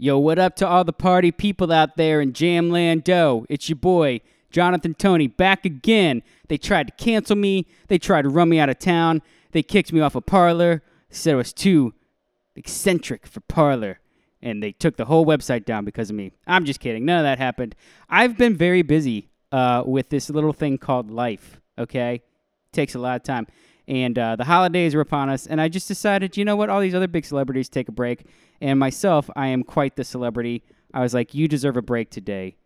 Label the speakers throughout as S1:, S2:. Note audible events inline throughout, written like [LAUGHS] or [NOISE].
S1: Yo, what up to all the party people out there in Jamland Jamlando? It's your boy, Jonathan Tony, back again. They tried to cancel me. They tried to run me out of town. They kicked me off a Parler. They said I was too eccentric for Parler. And they took the whole website down because of me. I'm just kidding. None of that happened. I've been very busy uh, with this little thing called life, okay? takes a lot of time. And uh, the holidays are upon us, and I just decided, you know what? All these other big celebrities take a break, and myself, I am quite the celebrity. I was like, you deserve a break today.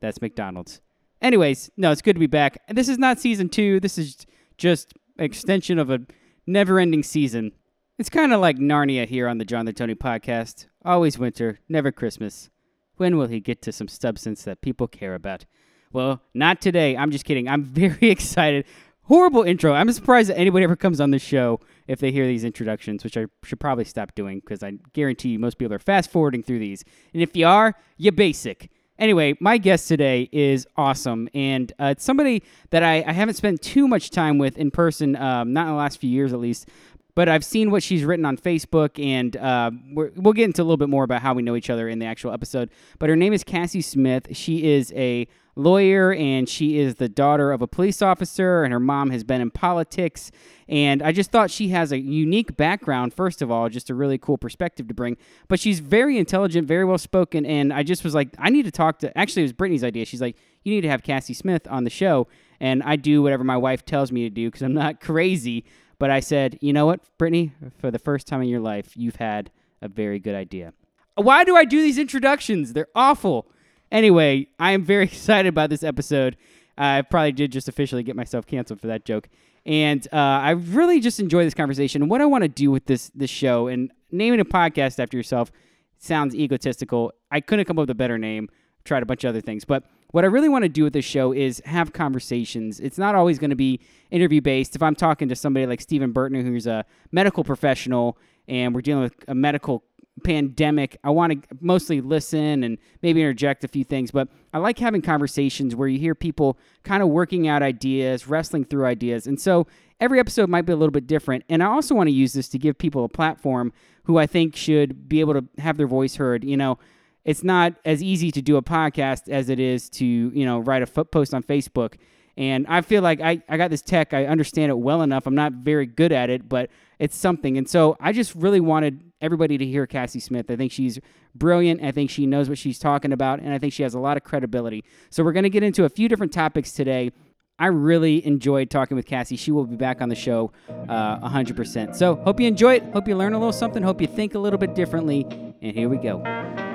S1: That's McDonald's. Anyways, no, it's good to be back. This is not season two. This is just extension of a never-ending season. It's kind of like Narnia here on the Jonathan Tony podcast. Always winter, never Christmas. When will he get to some substance that people care about? Well, not today. I'm just kidding. I'm [LAUGHS] very excited horrible intro. I'm surprised that anybody ever comes on this show if they hear these introductions, which I should probably stop doing because I guarantee you most people are fast forwarding through these. And if you are, you're basic. Anyway, my guest today is awesome, and uh, it's somebody that I, I, haven't spent too much time with in person, um, not in the last few years at least. But I've seen what she's written on Facebook, and uh, we will get into a little bit more about how we know each other in the actual episode. But her name is Cassie Smith. She is a lawyer and she is the daughter of a police officer and her mom has been in politics and i just thought she has a unique background first of all just a really cool perspective to bring but she's very intelligent very well spoken and i just was like i need to talk to actually it was brittany's idea she's like you need to have cassie smith on the show and i do whatever my wife tells me to do because i'm not [LAUGHS] crazy but i said you know what brittany for the first time in your life you've had a very good idea why do i do these introductions they're awful Anyway, I am very [LAUGHS] excited about this episode. I probably did just officially get myself canceled for that joke. And uh, I really just enjoy this conversation. What I want to do with this this show and naming a podcast after yourself sounds egotistical. I couldn't come up with a better name. Tried a bunch of other things, but what I really want to do with this show is have conversations. It's not always going to be interview based. If I'm talking to somebody like Stephen Burton, who's a medical professional, and we're dealing with a medical pandemic, I want to mostly listen and maybe interject a few things, but I like having conversations where you hear people kind of working out ideas, wrestling through ideas. And so every episode might be a little bit different. And I also want to use this to give people a platform who I think should be able to have their voice heard. You know, it's not as easy to do a podcast as it is to, you know, write a foot post on Facebook. And I feel like I, I got this tech, I understand it well enough. I'm not very good at it, but it's something. And so I just really wanted everybody to hear Cassie Smith. I think she's brilliant. I think she knows what she's talking about, and I think she has a lot of credibility. So we're going to get into a few different topics today. I really enjoyed talking with Cassie. She will be back on the show uh, 100%. So hope you enjoy it. Hope you learn a little something. Hope you think a little bit differently. And here we go.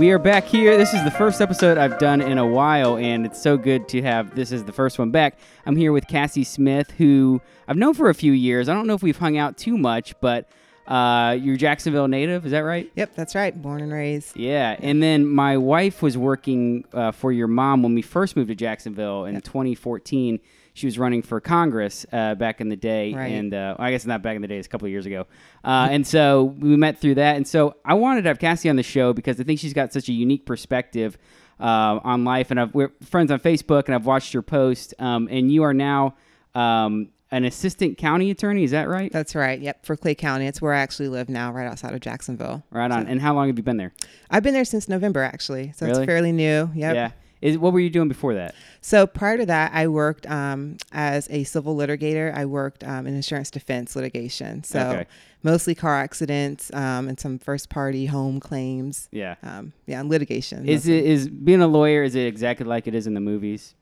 S1: We are back here. This is the first episode I've done in a while, and it's so good to have this is the first one back. I'm here with Cassie Smith, who I've known for a few years. I don't know if we've hung out too much, but uh, you're Jacksonville native, is that right?
S2: Yep, that's right. Born and raised.
S1: Yeah, and then my wife was working uh, for your mom when we first moved to Jacksonville in yep. 2014 she was running for Congress uh, back in the day,
S2: right.
S1: and uh, I guess not back in the day, it's a couple of years ago. Uh, and so we met through that, and so I wanted to have Cassie on the show because I think she's got such a unique perspective uh, on life, and I've, we're friends on Facebook, and I've watched your post, um, and you are now. Um, an assistant county attorney, is that right?
S2: That's right. Yep, for Clay County. It's where I actually live now, right outside of Jacksonville.
S1: Right on. So, and how long have you been there?
S2: I've been there since November, actually. So
S1: really?
S2: it's fairly new. Yep.
S1: Yeah. Is, what were you doing before that?
S2: So prior to that, I worked um, as a civil litigator. I worked um, in insurance defense litigation. So
S1: okay.
S2: mostly car accidents um, and some first party home claims.
S1: Yeah.
S2: Um, yeah, litigation.
S1: Is
S2: mostly.
S1: it is being a lawyer? Is it exactly like it is in the movies?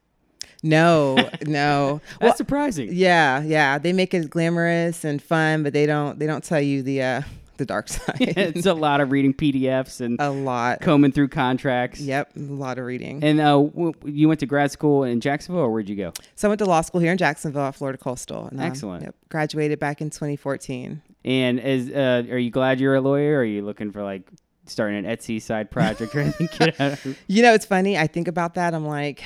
S2: No, [LAUGHS] no.
S1: That's well, surprising.
S2: Yeah, yeah. They make it glamorous and fun, but they don't they don't tell you the uh, the dark [LAUGHS] [LAUGHS] side.
S1: It's a lot of reading PDFs and
S2: a lot
S1: combing through contracts.
S2: Yep, a lot of reading.
S1: And uh, w- you went to grad school in Jacksonville, or where'd you go?
S2: So I went to law school here in Jacksonville at Florida Coastal.
S1: And, um, Excellent. Yep,
S2: graduated back in 2014.
S1: And is uh, are you glad you're a lawyer? Or are you looking for like starting an Etsy side project or anything? [LAUGHS]
S2: you know, it's funny. I think about that. I'm like,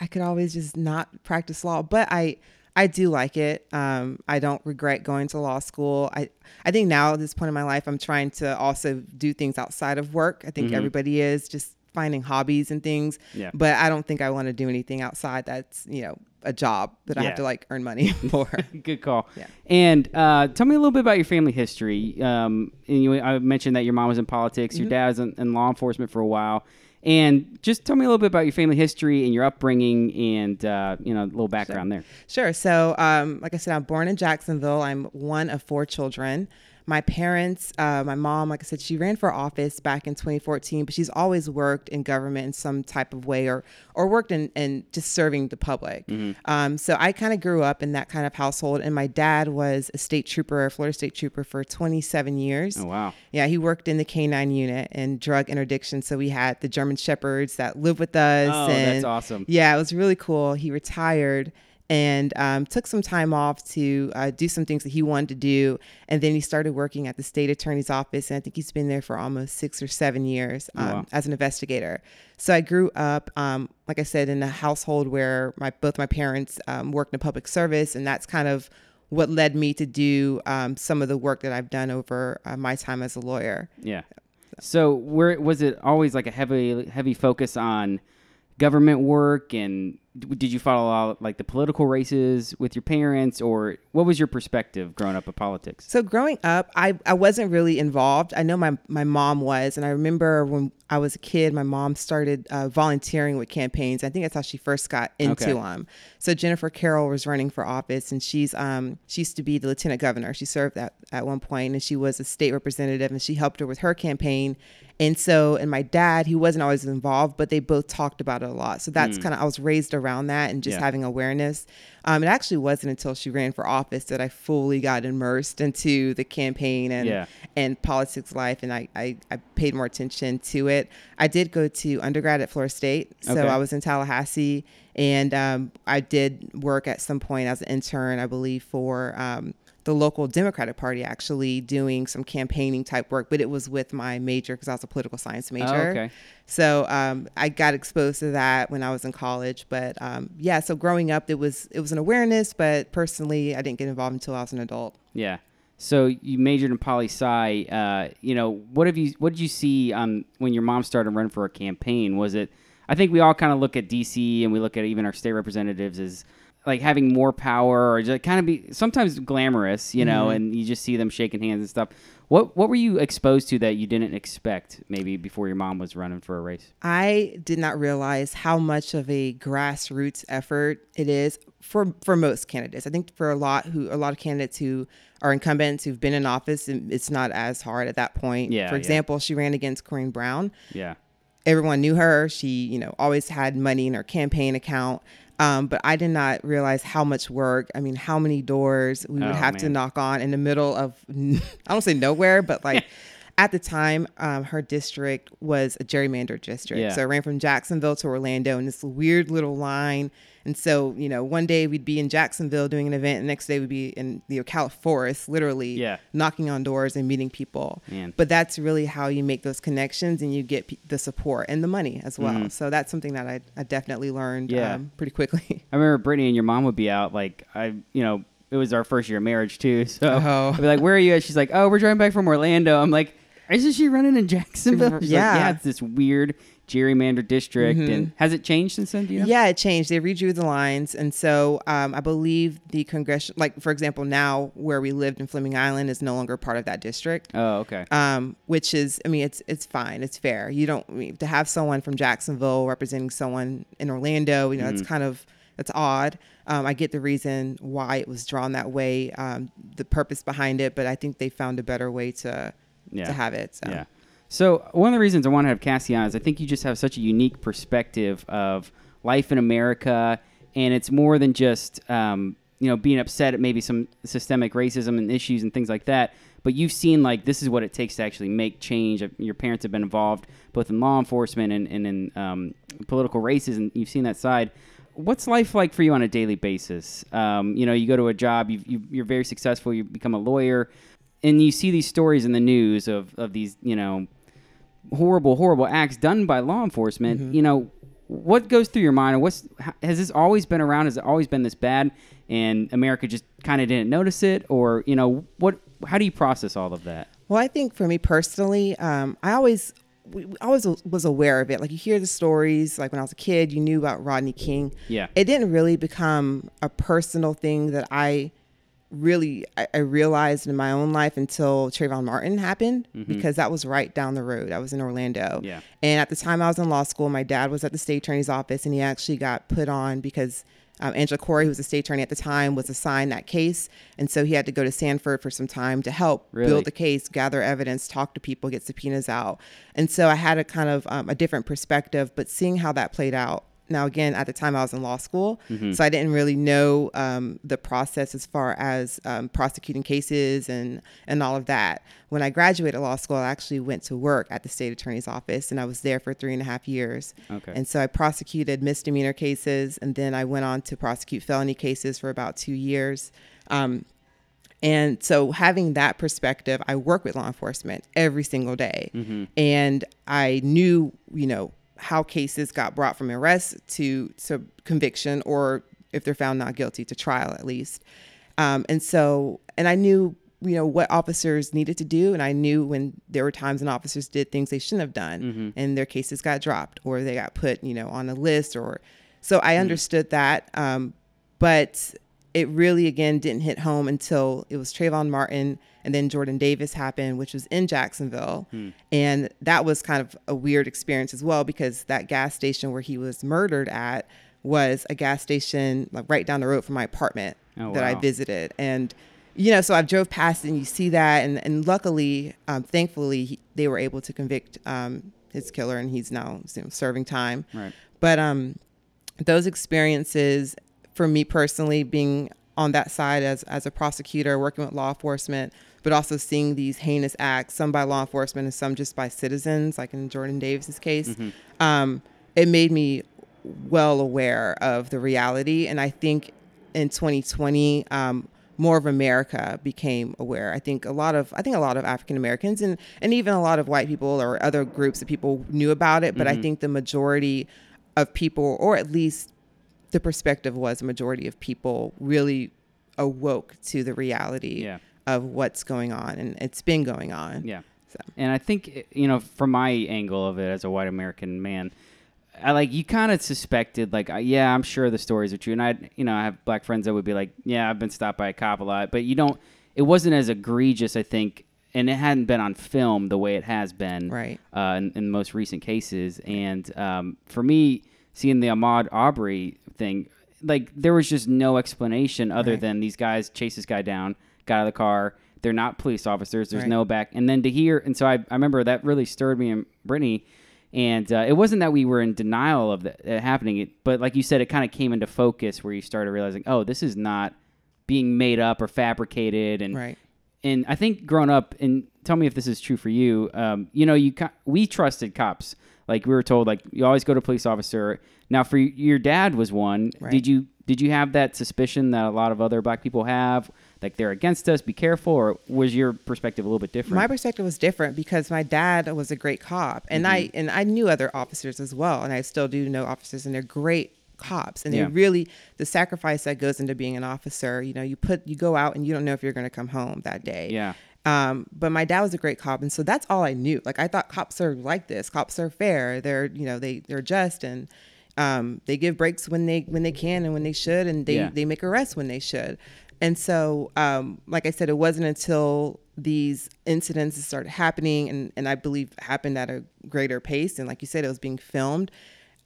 S2: I could always just not practice law, but I I do like it. Um, I don't regret going to law school. I, I think now at this point in my life, I'm trying to also do things outside of work. I think mm-hmm. everybody is just finding hobbies and things.
S1: Yeah.
S2: But I don't think I want to do anything outside that's you know a job that I have to like earn money [LAUGHS] for. [LAUGHS]
S1: Good call.
S2: Yeah.
S1: And uh, tell me a little bit about your family history. Um, and you, I mentioned that your mom was in politics,
S2: Mm-hmm.
S1: your dad was in, in law enforcement for a while. And just tell me a little bit about your family history and your upbringing and, uh, you know, a little background there.
S2: Sure. So, um, like I said, I'm born in Jacksonville. I'm one of four children. My parents, uh, my mom, like I said, she ran for office back in 2014, but she's always worked in government in some type of way or, or worked in, in just serving the public. Um, so I kind of grew up in that kind of household. And my dad was a state trooper, a Florida state trooper for 27 years.
S1: Oh, wow.
S2: Yeah, he worked in the K9 unit and drug interdiction. So we had the German Shepherds that lived with us.
S1: Oh,
S2: and
S1: that's awesome.
S2: Yeah, it was really cool. He retired and um, took some time off to uh, do some things that he wanted to do. And then he started working at the state attorney's office. And I think he's been there for almost six or seven years um,
S1: wow.
S2: as an investigator. So I grew up, um, like I said, in a household where my both my parents um, worked in public service. And that's kind of what led me to do um, some of the work that I've done over uh, my time as a lawyer.
S1: Yeah. So, where was it always like a heavy, heavy focus on government work? And did you follow all, like the political races with your parents, or what was your perspective growing up in politics?
S2: So growing up, I, I wasn't really involved. I know my, my mom was, and I remember when I was a kid, my mom started uh, volunteering with campaigns. I think that's how she first got into
S1: Okay.
S2: them. So Jennifer Carroll was running for office, and she's um she used to be the lieutenant governor. She served at at one point, and she was a state representative, and she helped her with her campaign. And so, and my dad, he wasn't always involved, but they both talked about it a lot. So that's kind of I was raised around that and just.
S1: Yeah.
S2: having awareness. Um, it actually wasn't until she ran for office that I fully got immersed into the campaign and
S1: Yeah.
S2: and politics life, and I, I I paid more attention to it. I did go to undergrad at Florida State, so
S1: Okay.
S2: I was in Tallahassee, and um, I did work at some point as an intern, I believe, for. Um, the local Democratic Party actually doing some campaigning type work, but it was with my major because I was a political science major.
S1: Oh, okay.
S2: So um, I got exposed to that when I was in college. But um, yeah, so growing up, it was it was an awareness, but personally, I didn't get involved until I was an adult.
S1: Yeah. So you majored in poli sci. Uh, you know, what have you? What did you see um, when your mom started running for a campaign? Was it? I think we all kind of look at DC and we look at even our state representatives as like having more power or just kind of be sometimes glamorous, you know, mm-hmm. and you just see them shaking hands and stuff. What what were you exposed to that you didn't expect maybe before your mom was running for a race?
S2: I did not realize how much of a grassroots effort it is for for most candidates. I think for a lot who a lot of candidates who are incumbents who've been in office, it's not as hard at that point.
S1: Yeah,
S2: For
S1: yeah.
S2: example, she ran against Corrine Brown.
S1: Yeah.
S2: everyone knew her. She, you know, always had money in her campaign account. Um, but I did not realize how much work. I mean, how many doors we would
S1: Oh,
S2: have to knock on in the middle of, [LAUGHS] I don't say nowhere, but like [LAUGHS] at the time, um, her district was a gerrymandered district.
S1: Yeah.
S2: So it ran from Jacksonville to Orlando in this weird little line. And so, you know, one day we'd be in Jacksonville doing an event, and the next day we'd be in the Ocala Forest, literally
S1: Yeah.
S2: knocking on doors and meeting people.
S1: Man.
S2: But that's really how you make those connections and you get pe- the support and the money as well. So that's something that I, I definitely learned
S1: Mm-hmm. Yeah.
S2: um, pretty quickly. [LAUGHS]
S1: I remember Brittany and your mom would be out. Like I, you know, it was our first year of marriage too. [LAUGHS] So
S2: Oh.
S1: I'd be like, "Where are you?" at? She's like, "Oh, we're driving back from Orlando." I'm like, "Isn't she running in Jacksonville?" She's like,
S2: Yeah.
S1: yeah, it's this weird gerrymandered district. And has it changed since then? You know?
S2: Yeah, it changed. They redrew the lines. And so um, I believe the congressional, like, for example, now where we lived in Fleming Island is no longer part of that district.
S1: Oh, okay.
S2: um, which is, I mean, it's it's fine, it's fair. You don't I mean, to have someone from Jacksonville representing someone in Orlando. You know, it's kind of it's odd. Um, I get the reason why it was drawn that way, um, the purpose behind it, but I think they found a better way to
S1: Yeah.
S2: to have it. So.
S1: Yeah. So one of the reasons I want to have Cassie on is I think you just have such a unique perspective of life in America, and it's more than just um, you know being upset at maybe some systemic racism and issues and things like that. But you've seen like this is what it takes to actually make change. Your parents have been involved both in law enforcement and, and in um, political races, and you've seen that side. What's life like for you on a daily basis? Um, you know, you go to a job, you, you, you're very successful, you become a lawyer, and you see these stories in the news of, of these, you know, horrible, horrible acts done by law enforcement, you know, what goes through your mind? What's has this always been around? Has it always been this bad, and America just kind of didn't notice it, or you know, what? How do you process all of that?
S2: Well, I think for me personally, um, I always we always was aware of it. Like you hear the stories, like when I was a kid, you knew about Rodney King.
S1: Yeah.
S2: It didn't really become a personal thing that I really I, I realized in my own life until Trayvon Martin happened because that was right down the road. I was in Orlando.
S1: Mm-hmm. Yeah.
S2: And at the time I was in law school, my dad was at the state attorney's office and he actually got put on because um, Angela Corey, who was the state attorney at the time, was assigned that case. And so he had to go to Sanford for some time to help
S1: Really?
S2: build the case, gather evidence, talk to people, get subpoenas out. And so I had a kind of um, a different perspective, but seeing how that played out. Now, again, at the time I was in law school, so I didn't really know um, the process as far as um, prosecuting cases and, and all of that. When I graduated law school, I actually went to work at the state attorney's office and I was there for three and a half years.
S1: Okay.
S2: And so I prosecuted misdemeanor cases and then I went on to prosecute felony cases for about two years. Um, and so having that perspective, I work with law enforcement every single day. And I knew, you know, how cases got brought from arrest to, to conviction or if they're found not guilty to trial at least. Um, and so, and I knew, you know, what officers needed to do. And I knew when there were times when officers did things they shouldn't have done and their cases got dropped or they got put, you know, on a list or, so I understood that. Um, but it really again didn't hit home until it was Trayvon Martin and then Jordan Davis happened, which was in Jacksonville. And that was kind of a weird experience as well because that gas station where he was murdered at was a gas station like right down the road from my apartment
S1: Oh,
S2: that I visited. And you know, so I drove past and you see that, and and luckily, um, thankfully, he, they were able to convict um, his killer, and he's now you know, serving time.
S1: Right.
S2: But um, those experiences for me personally being on that side as as a prosecutor working with law enforcement but also seeing these heinous acts some by law enforcement and some just by citizens like in jordan davis's case um, it made me well aware of the reality. And i think in 2020 um, more of america became aware. I think a lot of i think a lot of african americans and and even a lot of white people or other groups of people knew about it but i think the majority of people or at least the perspective was a majority of people really awoke to the reality
S1: Yeah.
S2: of what's going on and it's been going on
S1: Yeah.
S2: So.
S1: And I think you know, from my angle of it as a white American man, I like you kind of suspected like, yeah, I'm sure the stories are true, and I, you know, I have black friends that would be like, yeah, I've been stopped by a cop a lot, but you don't. It wasn't as egregious, I think, and it hadn't been on film the way it has been,
S2: Right.
S1: Uh, in, in most recent cases, and um, for me, seeing the Ahmaud Aubrey thing, like there was just no explanation other
S2: Right.
S1: than these guys chase this guy down, got out of the car. They're not police officers. There's
S2: Right.
S1: no back. And then to hear, and so I, I remember that really stirred me and Brittany. And uh, it wasn't that we were in denial of that uh, happening, it, but like you said, it kind of came into focus where you started realizing, oh, this is not being made up or fabricated. And
S2: Right.
S1: and I think growing up, and tell me if this is true for you. Um, you know, you we trusted cops. Like we were told, like you always go to a police officer. Now, for your dad was one.
S2: Right.
S1: Did you did you have that suspicion that a lot of other black people have, like they're against us? Be careful, or was your perspective a little bit different?
S2: My perspective was different because my dad was a great cop, and I
S1: Mm-hmm.
S2: and I knew other officers as well, and I still do know officers, and they're great cops, and
S1: Yeah.
S2: they really the sacrifice that goes into being an officer. You know, you put you go out and you don't know if you're going to come home that day.
S1: Yeah.
S2: Um, but my dad was a great cop, and so that's all I knew. Like I thought cops are like this. Cops are fair. They're you know they they're just and um, they give breaks when they when they can and when they should, and they
S1: Yeah.
S2: they make arrests when they should. And so, um, like I said, it wasn't until these incidents started happening, and, and I believe happened at a greater pace, and like you said, it was being filmed,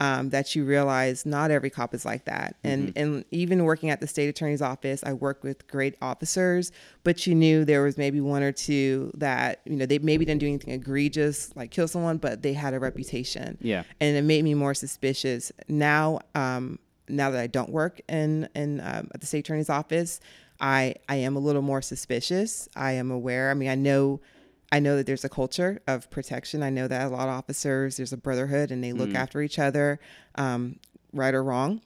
S2: um, that you realize not every cop is like that. And and even working at the state attorney's office, I worked with great officers, but you knew there was maybe one or two that you know they maybe didn't do anything egregious like kill someone, but they had a reputation
S1: Yeah.
S2: and it made me more suspicious. Now, um, now that I don't work in in um, at the state attorney's office, I I am a little more suspicious. I am aware. I mean, I know. I know that there's a culture of protection. I know that a lot of officers, there's a brotherhood and they look after each other, um, right or wrong.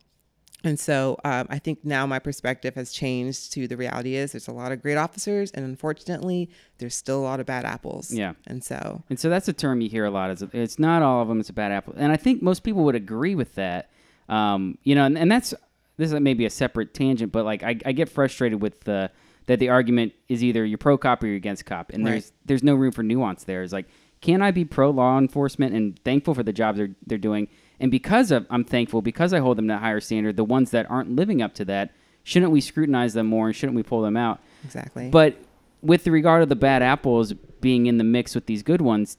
S2: And so um, I think now my perspective has changed to the reality is there's a lot of great officers, and unfortunately, there's still a lot of bad apples.
S1: Yeah.
S2: And so,
S1: And so that's a term you hear a lot. Is it's not all of them. It's a bad apple, and I think most people would agree with that. Um, you know, and, and that's this is maybe a separate tangent, but like I, I get frustrated with the that the argument is either you're pro cop or you're against cop, and
S2: Right.
S1: there's there's no room for nuance there. It's like can I be pro law enforcement and thankful for the jobs they're they're doing? And because of I'm thankful because I hold them to a higher standard. The ones that aren't living up to that, shouldn't we scrutinize them more and shouldn't we pull them out?
S2: Exactly.
S1: But with regard to the bad apples being in the mix with these good ones,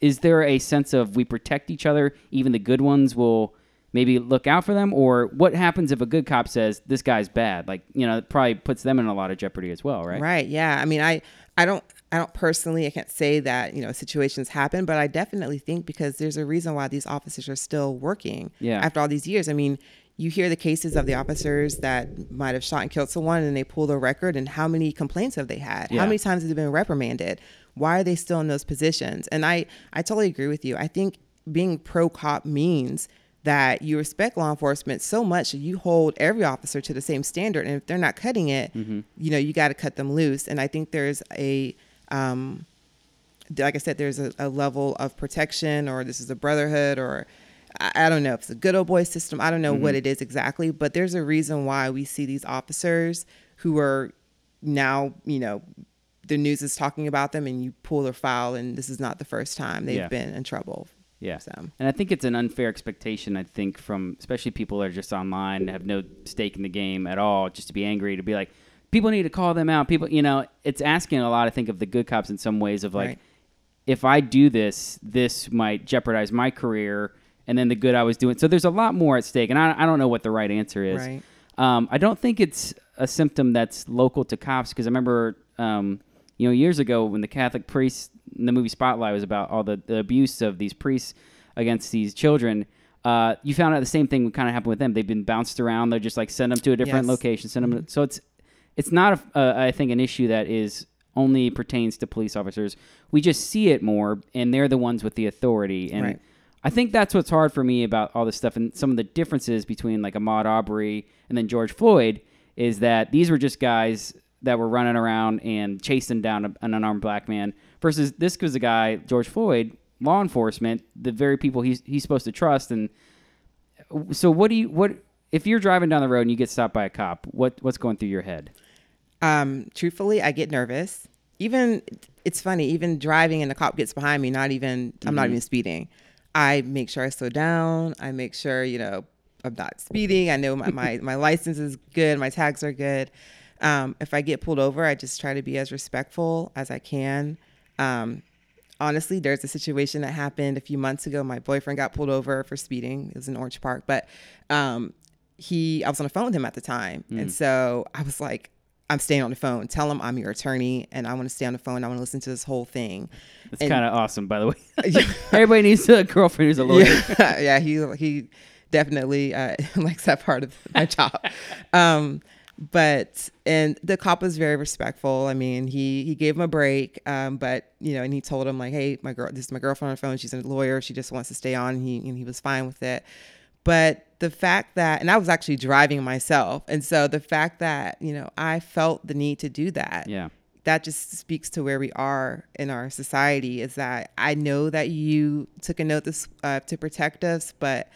S1: is there a sense of we protect each other, even the good ones will maybe look out for them, or what happens if a good cop says this guy's bad? Like you know, it probably puts them in a lot of jeopardy as well, right?
S2: Right. Yeah. I mean, I I don't I don't personally I can't say that you know situations happen, but I definitely think because there's a reason why these officers are still working
S1: Yeah.
S2: after all these years. I mean. You hear the cases of the officers that might have shot and killed someone, and they pull the record. And how many complaints have they had?
S1: Yeah.
S2: How many times have they been reprimanded? Why are they still in those positions? And I, I totally agree with you. I think being pro cop means that you respect law enforcement so much that you hold every officer to the same standard. And if they're not cutting it,
S1: Mm-hmm.
S2: you know, you got to cut them loose. And I think there's a, um, like I said, there's a, a level of protection, or this is a brotherhood, or I, I don't know if it's a good old boy system. I don't know what it is exactly, but there's a reason why we see these officers who are now, you know, the news is talking about them, and you pull their file, and this is not the first time they've
S1: Yeah.
S2: been in trouble.
S1: Yeah.
S2: So.
S1: And I think it's an unfair expectation, I think, from especially people that are just online and have no stake in the game at all, just to be angry, to be like, people need to call them out. People, you know, it's asking a lot, I think, of the good cops in some ways of like,
S2: Right.
S1: if I do this, this might jeopardize my career and then the good I was doing. So there's a lot more at stake. And I, I don't know what the right answer is.
S2: Right.
S1: Um, I don't think it's a symptom that's local to cops because I remember, um, you know, years ago when the Catholic priests the movie Spotlight was about all the, the abuse of these priests against these children. Uh, you found out the same thing would kind of happen with them. They've been bounced around. They're just like send them to a different
S2: Yes.
S1: location. Send them. So it's it's not a, uh, I think an issue that is only pertains to police officers. We just see it more, and they're the ones with the authority. And
S2: Right.
S1: I think that's what's hard for me about all this stuff and some of the differences between like Ahmaud Aubrey and then George Floyd is that these were just guys that were running around and chasing down a, an unarmed black man versus this was a guy, George Floyd, law enforcement, the very people he's, he's supposed to trust. And so what do you, what, if you're driving down the road and you get stopped by a cop, what, what's going through your head?
S2: Um, truthfully, I get nervous. Even it's funny, even driving and the cop gets behind me, not even I'm not even speeding. I make sure I slow down. I make sure, you know, I'm not speeding. I know my, my, my license is good, my tags are good. Um, if I get pulled over, I just try to be as respectful as I can. Um, honestly, there's a situation that happened a few months ago. My boyfriend got pulled over for speeding. It was in Orange Park, but um, he, I was on the phone with him at the time, and so I was like, "I'm staying on the phone. Tell him I'm your attorney, and I want to stay on the phone. I want to listen to this whole thing." And-
S1: kind of awesome, by the way. [LAUGHS] [LAUGHS] Everybody needs a girlfriend who's a lawyer.
S2: Yeah, [LAUGHS] yeah, he he definitely uh, likes that part of my job. Um, but and the cop was very respectful. I mean, he he gave him a break, um, but you know, and he told him like, "Hey, my girl, this is my girlfriend on the phone. She's a lawyer. She just wants to stay on." And he and he was fine with it. But the fact that, and I was actually driving myself, and so the fact that you know I felt the need to do that,
S1: Yeah.
S2: that just speaks to where we are in our society is that I know that you took a note this uh, to protect us, but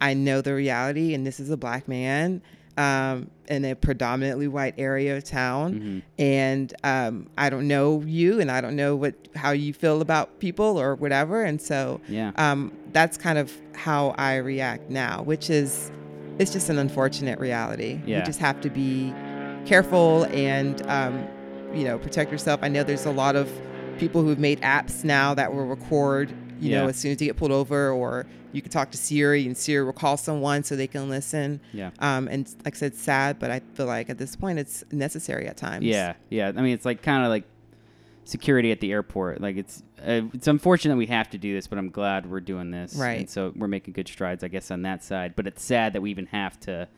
S2: I know the reality, and this is a black man um, in a predominantly white area of town, and um, I don't know you, and I don't know what how you feel about people or whatever, and so
S1: Yeah.
S2: um, that's kind of how I react now, which is it's just an unfortunate reality.
S1: Yeah.
S2: You just have to be careful and um, you know protect yourself. I know there's a lot of people who've made apps now that will record. You know, as soon as you get pulled over, or you can talk to Siri, and Siri will call someone so they can listen.
S1: Yeah.
S2: Um, and like I said, it's sad, but I feel like at this point it's necessary at times.
S1: Yeah, yeah. I mean, it's like kind of like security at the airport. Like it's uh, it's unfortunate we have to do this, but I'm glad we're doing this.
S2: Right.
S1: And so we're making good strides, I guess, on that side. But it's sad that we even have to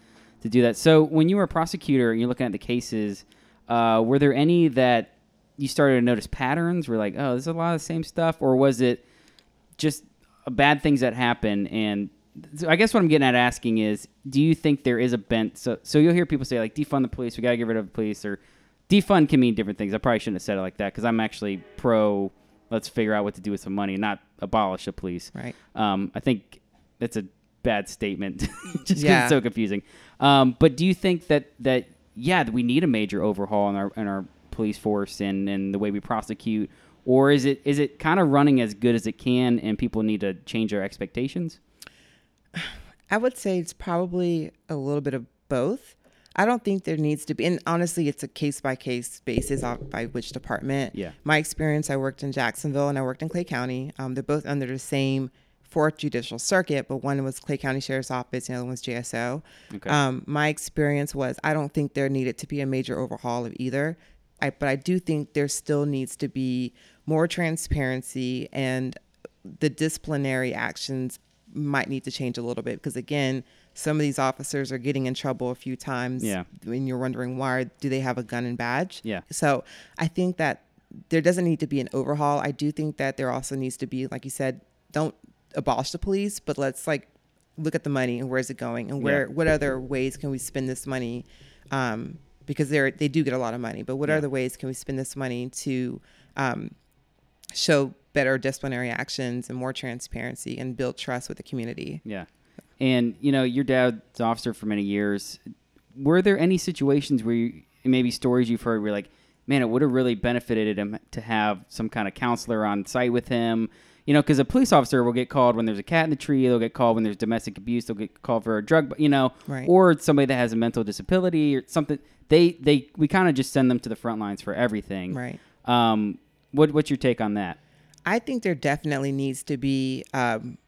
S1: to do that. So when you were a prosecutor and you're looking at the cases, uh, were there any that you started to notice patterns? Were like, oh, there's a lot of the same stuff, or was it just bad things that happen and so I guess what I'm getting at asking is, do you think there is a bent? So, so you'll hear people say like defund the police, we got to get rid of the police, or defund can mean different things. I probably shouldn't have said it like that because I'm actually pro. Let's figure out what to do with some money, not abolish the police.
S2: Right.
S1: Um, I think that's a bad statement, [LAUGHS] Just
S2: Yeah.
S1: it's so confusing. Um, but do you think that that yeah, we need a major overhaul in our in our police force and and the way we prosecute, or is it is it kind of running as good as it can, and people need to change their expectations? [SIGHS]
S2: I would say it's probably a little bit of both. I don't think there needs to be, and honestly, it's a case by case basis by which department.
S1: Yeah.
S2: My experience, I worked in Jacksonville and I worked in Clay County. Um, they're both under the same fourth judicial circuit, but one was Clay County Sheriff's Office, and the other one was JSO.
S1: Okay.
S2: Um, my experience was I don't think there needed to be a major overhaul of either. I, but I do think there still needs to be more transparency and the disciplinary actions might need to change a little bit because again some of these officers are getting in trouble a few times
S1: Yeah.
S2: when you're wondering why do they have a gun and badge
S1: Yeah.
S2: so i think that there doesn't need to be an overhaul i do think that there also needs to be like you said don't abolish the police but let's like look at the money and where's it going and where
S1: Yeah.
S2: what other ways can we spend this money um, because they're they do get a lot of money but what
S1: Yeah.
S2: other ways can we spend this money to um, show better disciplinary actions and more transparency and build trust with the community
S1: Yeah. And, you know, your dad's officer for many years. Were there any situations where you, maybe stories you've heard where like, man, it would have really benefited him to have some kind of counselor on site with him? You know, because a police officer will get called when there's a cat in the tree. They'll get called when there's domestic abuse. They'll get called for a drug, you know,
S2: Right.
S1: or somebody that has a mental disability or something. They, they, we kind of just send them to the front lines for everything.
S2: right
S1: Um, what, what's your take on that?
S2: I think there definitely needs to be um,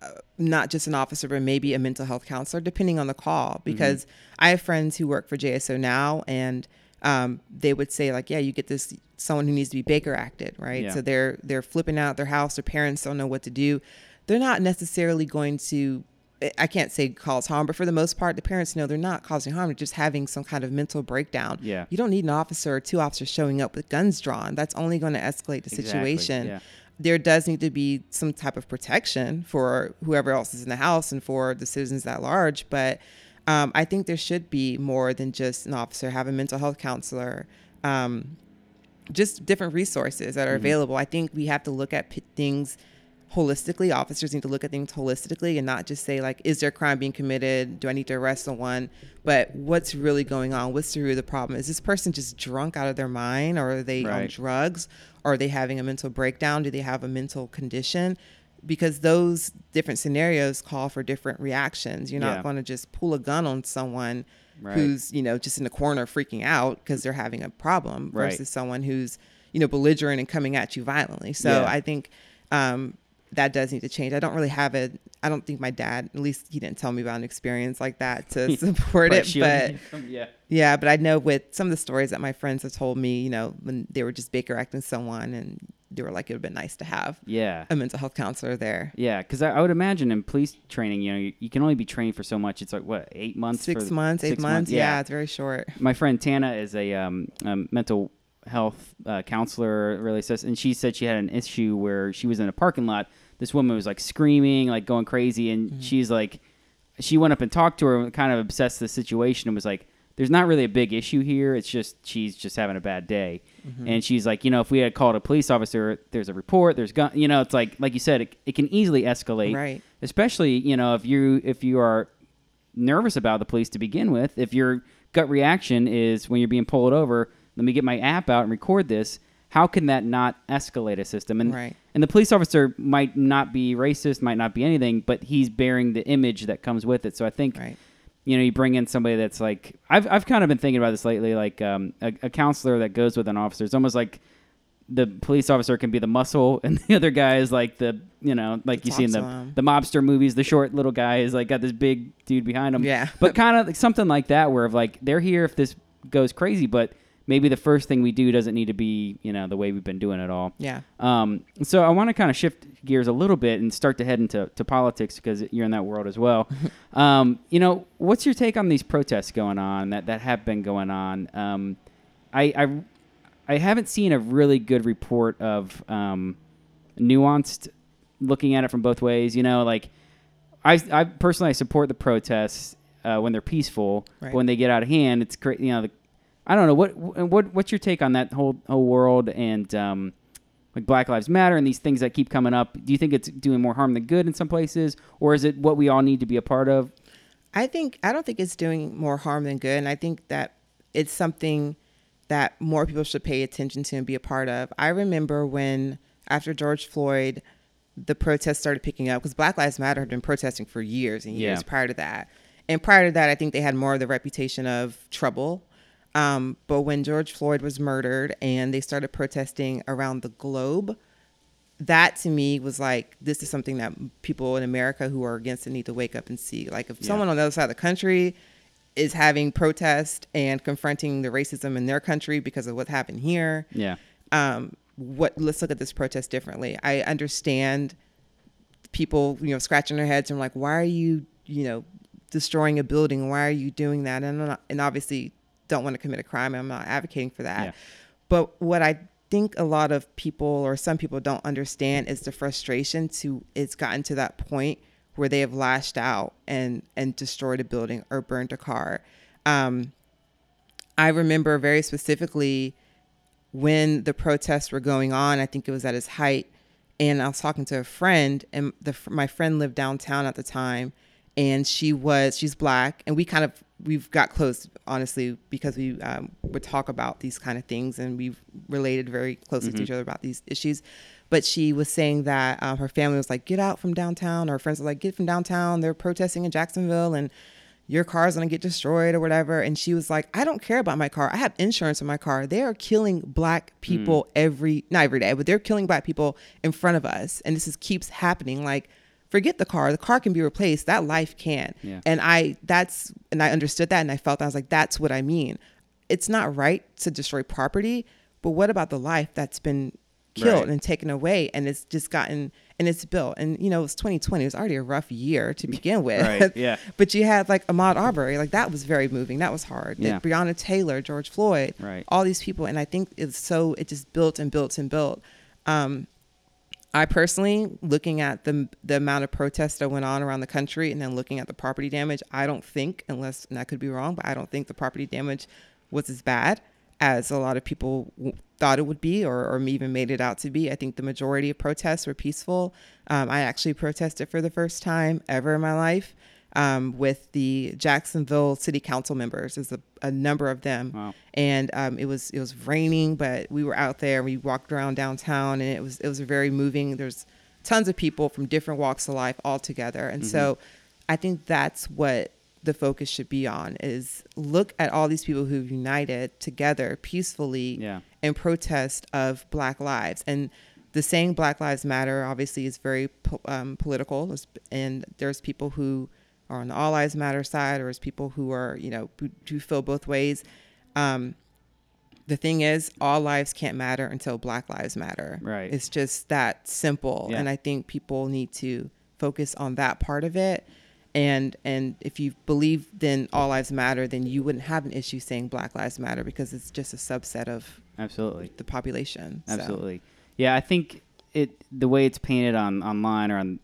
S2: uh, not just an officer, but maybe a mental health counselor, depending on the call. Because I have friends who work for JSO now, and um, they would say like, "Yeah, you get this someone who needs to be Baker acted, right?
S1: Yeah.
S2: So they're they're flipping out their house. Their parents don't know what to do. They're not necessarily going to." I can't say cause harm, but for the most part, the parents know they're not causing harm. They're just having some kind of mental breakdown.
S1: Yeah.
S2: You don't need an officer or two officers showing up with guns drawn. That's only going to escalate the
S1: Exactly,
S2: situation
S1: yeah.
S2: there does need to be some type of protection for whoever else is in the house and for the citizens at large. But um, I think there should be more than just an officer, have a mental health counselor, um, just different resources that are
S1: Mm-hmm.
S2: available. I think we have to look at p- things holistically. Officers need to look at things holistically and not just say like, is there crime being committed? Do I need to arrest someone? But what's really going on? What's the root of the problem? Is this person just drunk out of their mind, or are they on drugs? Or are they having a mental breakdown? Do they have a mental condition? Because those different scenarios call for different reactions. You're
S1: Yeah.
S2: not going to just pull a gun on someone
S1: Right.
S2: who's you know just in the corner freaking out because they're having a problem
S1: Right.
S2: versus someone who's you know belligerent and coming at you violently. So
S1: Yeah.
S2: I think um, that does need to change. I don't really have a. I don't think my dad, at least he didn't tell me about an experience like that to [LAUGHS] support it.
S1: shielding
S2: But
S1: yeah.
S2: yeah, but I know with some of the stories that my friends have told me, you know, when they were just Baker acting someone, and they were like, it would have been nice to have
S1: Yeah.
S2: a mental health counselor there.
S1: Yeah, because I, I would imagine in police training, you know, you, you can only be trained for so much. It's like what eight months,
S2: Six
S1: for-
S2: months, eight
S1: six
S2: months. Yeah. it's very short.
S1: My friend Tana is a um, um, mental health uh, counselor, really says, and she said she had an issue where she was in a parking lot. This woman was like screaming, like going crazy, and
S2: Mm-hmm.
S1: she's like, she went up and talked to her, and kind of obsessed the situation, and was like. There's not really a big issue here. It's just she's just having a bad day,
S2: Mm-hmm.
S1: and she's like, you know, if we had called a police officer, there's a report, there's gun, you know, it's like like you said, it, it can easily escalate
S2: Right.
S1: especially you know if you if you are nervous about the police to begin with if your gut reaction is when you're being pulled over let me get my app out and record this how can that not escalate a system and
S2: Right.
S1: and the police officer might not be racist might not be anything but he's bearing the image that comes with it so i think
S2: Right.
S1: You know you bring in somebody that's like i've, I've kind of been thinking about this lately like um, a, a counselor that goes with an officer it's almost like the police officer can be the muscle [LAUGHS] and the other guy is like the you know like you see in the,
S2: him.
S1: the mobster movies the short little guy is like got this big dude behind him
S2: Yeah.
S1: but kind of like something like that where of like they're here if this goes crazy but maybe the first thing we do doesn't need to be you know the way we've been doing it all
S2: Yeah.
S1: um, so I want to kind of shift gears a little bit and start to head into to politics because you're in that world as well. [LAUGHS] um, you know, what's your take on these protests going on that, that have been going on? Um, I, I I haven't seen a really good report of um, nuanced looking at it from both ways. You know, like I, I personally I support the protests uh, when they're peaceful. But when they get out of hand, it's great. You know, the, I don't know what what what's your take on that whole whole world and um, like Black Lives Matter and these things that keep coming up. Do you think it's doing more harm than good in some places, or is it what we all need to be a part of?
S2: I think I don't think it's doing more harm than good, and I think that it's something that more people should pay attention to and be a part of. I remember when after George Floyd, the protests started picking up because Black Lives Matter had been protesting for years and years
S1: Yeah.
S2: prior to that. And prior to that, I think they had more of the reputation of trouble. Um, but when George Floyd was murdered and they started protesting around the globe, that to me was like this is something that people in America who are against it need to wake up and see. Like if
S1: Yeah.
S2: someone on the other side of the country is having protest and confronting the racism in their country because of what happened here,
S1: Yeah.
S2: um, what let's look at this protest differently. I understand people, you know, scratching their heads and like, why are you, you know, destroying a building? Why are you doing that? And and obviously don't want to commit a crime. I'm not advocating for that.
S1: Yeah.
S2: But what I think a lot of people or some people don't understand is the frustration to it's gotten to that point where they have lashed out and and destroyed a building or burned a car. Um, I remember very specifically when the protests were going on. I think it was at its height, and I was talking to a friend, and the my friend lived downtown at the time, and she was she's black, and we kind of we've got close honestly because we um, would talk about these kind of things, and we've related very closely to each other about these issues. But she was saying that um, her family was like, "Get out from downtown." Her friends were like, "Get from downtown." They're protesting in Jacksonville, and your car's gonna get destroyed or whatever. And she was like, I don't care about my car. I have insurance on my car. They are killing black people every not every day, but they're killing black people in front of us. And this is keeps happening. Like, forget the car. The car can be replaced. That life can't.
S1: Yeah.
S2: And I that's and I understood that and I felt I was like, that's what I mean. It's not right to destroy property, but what about the life that's been killed
S1: Right.
S2: and taken away and it's just gotten and it's built and you know it's 2020 it was already a rough year to begin with
S1: Right, [LAUGHS] yeah.
S2: but you had like Ahmaud Arbery, like that was very moving. That was hard.
S1: Yeah.
S2: Breonna Taylor, George Floyd,
S1: Right.
S2: all these people, and I think it's so it just built and built and built. Um, I personally, looking at the the amount of protests that went on around the country, and then looking at the property damage, I don't think, unless and I could be wrong, but I don't think the property damage was as bad as a lot of people thought it would be, or, or even made it out to be. I think the majority of protests were peaceful. Um, I actually protested for the first time ever in my life um, with the Jacksonville City Council members. There's a, a number of them,
S1: Wow.
S2: and um, it was it was raining, but we were out there. We walked around downtown, and it was it was very moving. There's tons of people from different walks of life all together, and so I think that's what the focus should be on is look at all these people who've united together peacefully
S1: Yeah.
S2: in protest of black lives and the saying black lives matter obviously is very um, political and there's people who are on the all lives matter side or as people who are you know who, who feel both ways um, the thing is all lives can't matter until black lives matter
S1: Right.
S2: it's just that simple
S1: Yeah.
S2: and i think people need to focus on that part of it and and if you believe then all lives matter then you wouldn't have an issue saying black lives matter because it's just a subset of
S1: Absolutely.
S2: the population So,
S1: Absolutely. Yeah, I think it the way it's painted on online or on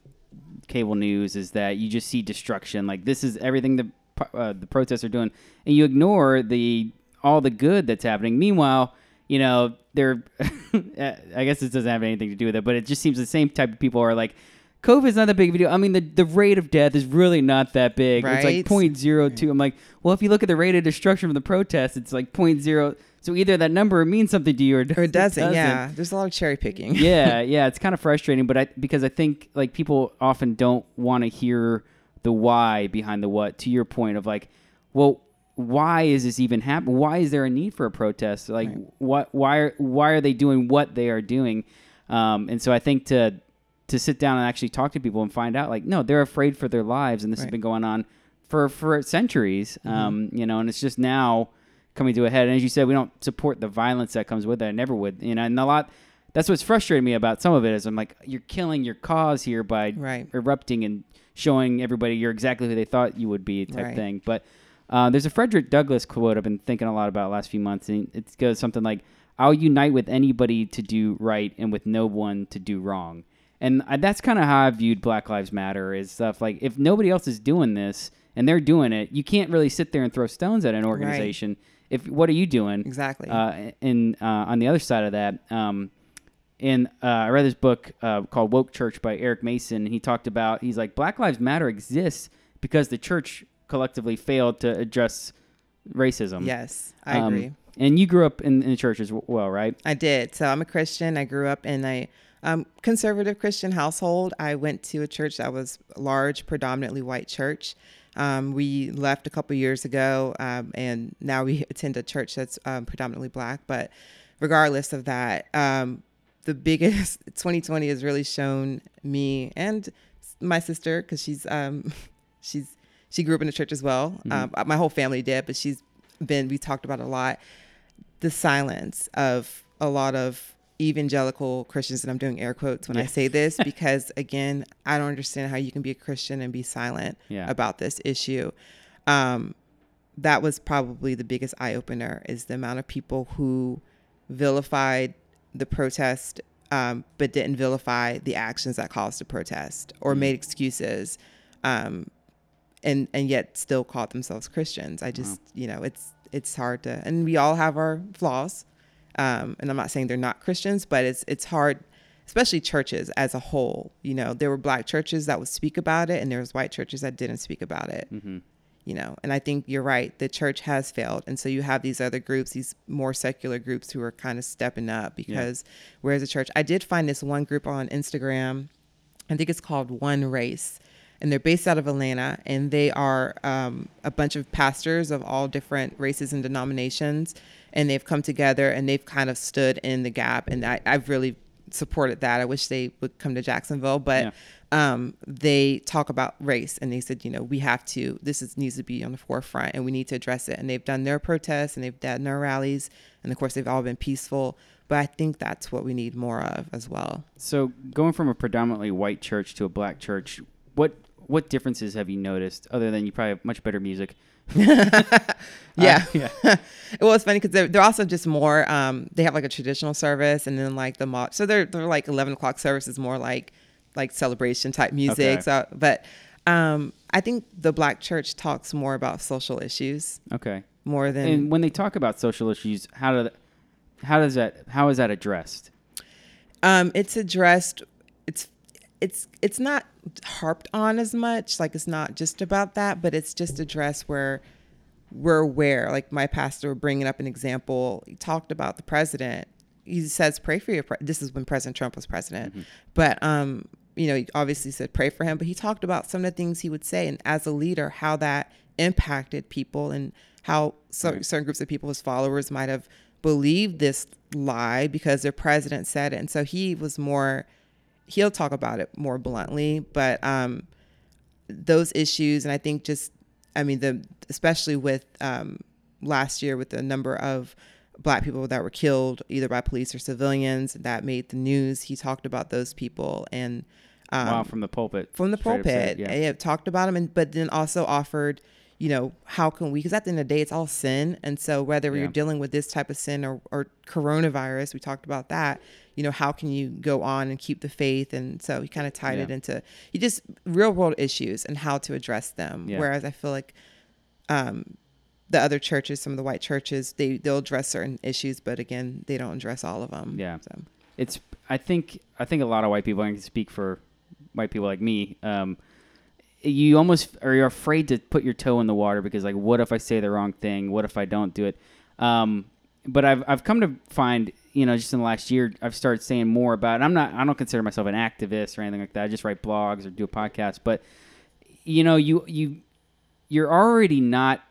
S1: cable news is that you just see destruction. Like this is everything the uh, the protests are doing, and you ignore the all the good that's happening. Meanwhile, you know they're. [LAUGHS] I guess this doesn't have anything to do with it, but it just seems the same type of people are like. COVID's not that big of a deal. I mean, the, the rate of death is really not that big. It's like
S2: Right.
S1: 0.02. I'm like, well, if you look at the rate of destruction from the protests, it's like 0.0. So either that number means something to you or, [LAUGHS]
S2: or it doesn't, yeah there's a lot of cherry picking
S1: yeah, [LAUGHS] yeah, it's kind of frustrating, but I because I think like people often don't want to hear the why behind the what. To your point of like, well, why is this even happening? Why is there a need for a protest? Like, what? Why are why are they doing what they are doing? Um, and so I think to to sit down and actually talk to people and find out like, no, they're afraid for their lives, and this has been going on for for centuries. Um, you know, and it's just now coming to a head. And as you said, we don't support the violence that comes with it. I never would. You know, and a lot. That's what's frustrating me about some of it is I'm like, you're killing your cause here by
S2: Right.
S1: erupting and showing everybody you're exactly who they thought you would be type
S2: Right.
S1: thing. But uh, there's a Frederick Douglass quote I've been thinking a lot about the last few months, and it goes something like, "I'll unite with anybody to do right and with no one to do wrong." And I, that's kind of how I viewed Black Lives Matter is stuff like if nobody else is doing this and they're doing it, you can't really sit there and throw stones at an organization. If what are you doing?
S2: Exactly.
S1: Uh, and uh, on the other side of that, um, in uh, I read this book uh, called Woke Church by Eric Mason. He talked about he's like Black Lives Matter exists because the church collectively failed to address racism.
S2: yes i
S1: Um,
S2: agree
S1: And you grew up in, in the church as well, right?
S2: I did. So I'm a Christian. I grew up in a um, conservative Christian household. I went to a church that was a large, predominantly white church. Um, we left a couple years ago, um, and now we [LAUGHS] attend a church that's um, predominantly black. But regardless of that, um, the biggest [LAUGHS] 2020 has really shown me and my sister because she's um, [LAUGHS] she's she grew up in the church as well.
S1: Mhm.
S2: my whole family did, but she's been. We talked about a lot the silence of a lot of evangelical Christians, and I'm doing air quotes when I say this [LAUGHS] because, again, I don't understand how you can be a Christian and be silent
S1: Yeah.
S2: about this issue. Um, that was probably the biggest eye opener is the amount of people who vilified the protest, um, but didn't vilify the actions that caused the protest or
S1: Mhm.
S2: made excuses. Um, and and yet still called themselves Christians. I just you know it's it's hard to and we all have our flaws. Um, and I'm not saying they're not Christians, but it's it's hard, especially churches as a whole. You know, there were black churches that would speak about it, and there was white churches that didn't speak about it.
S1: hmm
S2: You know, and I think you're right. The church has failed, and so you have these other groups, these more secular groups, who are kind of stepping up because whereas the church, I did find this one group on Instagram. I think it's called One Race, and they're based out of Atlanta, and they are um, a bunch of pastors of all different races and denominations, and they've come together and they've kind of stood in the gap, and I, I've really supported that. I wish they would come to Jacksonville, but
S1: Yeah.
S2: um, they talk about race, and they said, you know, we have to. This is, needs to be on the forefront, and we need to address it. And they've done their protests, and they've done their rallies, and of course, they've all been peaceful. But I think that's what we need more of as well.
S1: So going from a predominantly white church to a black church, what what differences have you noticed other than you probably have much better music? [LAUGHS]
S2: Yeah.
S1: Uh, yeah. [LAUGHS]
S2: well, it's funny because they're, they're also just more. Um, they have like a traditional service, and then like the mod. So they're they're like eleven o'clock service is more like like celebration type music.
S1: Okay.
S2: So, but um, I think the black church talks more about social issues
S1: Okay.
S2: more than
S1: And when they talk about social issues, how do how does that how is that addressed?
S2: Um, it's addressed. It's it's it's not harped on as much. Like it's not just about that, but it's just a dress where we're aware. Like my pastor bringing up an example. He talked about the president. He says, "Pray for your." Pre-. This is when President Trump was president, but um, you know, he obviously said pray for him. But he talked about some of the things he would say, and as a leader, how that impacted people, and how
S1: Right.
S2: certain groups of people, his followers, might have believed this lie because their president said it. And so he was more, he'll talk about it more bluntly, but um, those issues, and I think just, I mean, the especially with um, last year with the number of black people that were killed either by police or civilians that made the news. He talked about those people and um,
S1: wow, from the pulpit.
S2: from the pulpit.
S1: yeah.
S2: Yeah. talked about them, and but then also offered, you know, how can we? Because at the end of the day, it's all sin, and so whether
S1: Yeah.
S2: you're dealing with this type of sin or, or coronavirus, we talked about that. You know, how can you go on and keep the faith? And so he kind of tied it into you just real world issues and how to address them.
S1: Yeah.
S2: Whereas I feel like um, the other churches, some of the white churches, they they'll address certain issues, but again, they don't address all of them.
S1: Yeah.
S2: So.
S1: it's I think I think a lot of white people. I can speak for white people like me. Um, you almost are you're afraid to put your toe in the water because like, what if I say the wrong thing? What if I don't do it? Um, but I've I've come to find you know just in the last year I've started saying more about. And I'm not I don't consider myself an activist or anything like that. I just write blogs or do a podcast. But you know you you you're already not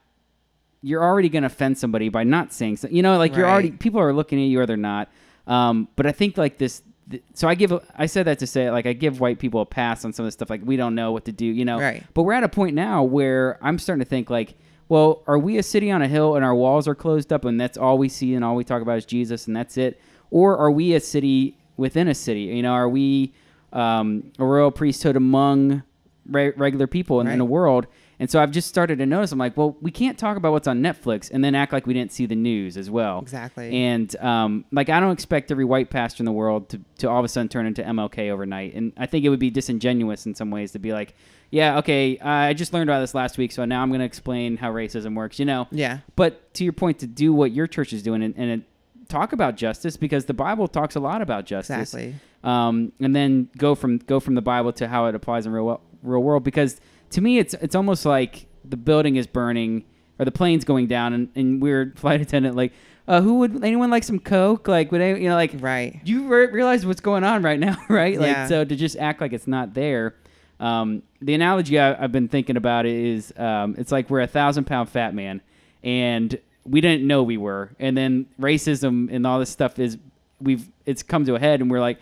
S1: you're already going to offend somebody by not saying so. You know, like you're already people are looking at you or they're not. Um, but I think like this. th- So I give a- I said that to say like I give white people a pass on some of the stuff like we don't know what to do. You know,
S2: Right.
S1: But we're at a point now where I'm starting to think like, well, are we a city on a hill and our walls are closed up and that's all we see and all we talk about is Jesus and that's it, or are we a city within a city? You know, are we um, a royal priesthood among re- regular people in, in the world? And so I've just started to notice. I'm like, well, we can't talk about what's on Netflix and then act like we didn't see the news as well.
S2: Exactly.
S1: And um, like, I don't expect every white pastor in the world to, to all of a sudden turn into MLK overnight. And I think it would be disingenuous in some ways to be like, yeah, okay, I just learned about this last week, so now I'm going to explain how racism works. You know.
S2: Yeah.
S1: But to your point, to do what your church is doing and, and it, talk about justice because the Bible talks a lot about justice
S2: Exactly.
S1: um, and then go from go from the Bible to how it applies in real real world. Because to me, it's it's almost like the building is burning or the plane's going down, and, and we're [LAUGHS] flight attendant like, uh, who would anyone like some coke? Like, would any, you know, like,
S2: Right.
S1: You re- realize what's going on right now, [LAUGHS] right? Like,
S2: Yeah.
S1: so to just act like it's not there. Um, the analogy I, I've been thinking about is, um, it's like we're a thousand pound fat man, and we didn't know we were, and then racism and all this stuff is, we've it's come to a head, and we're like,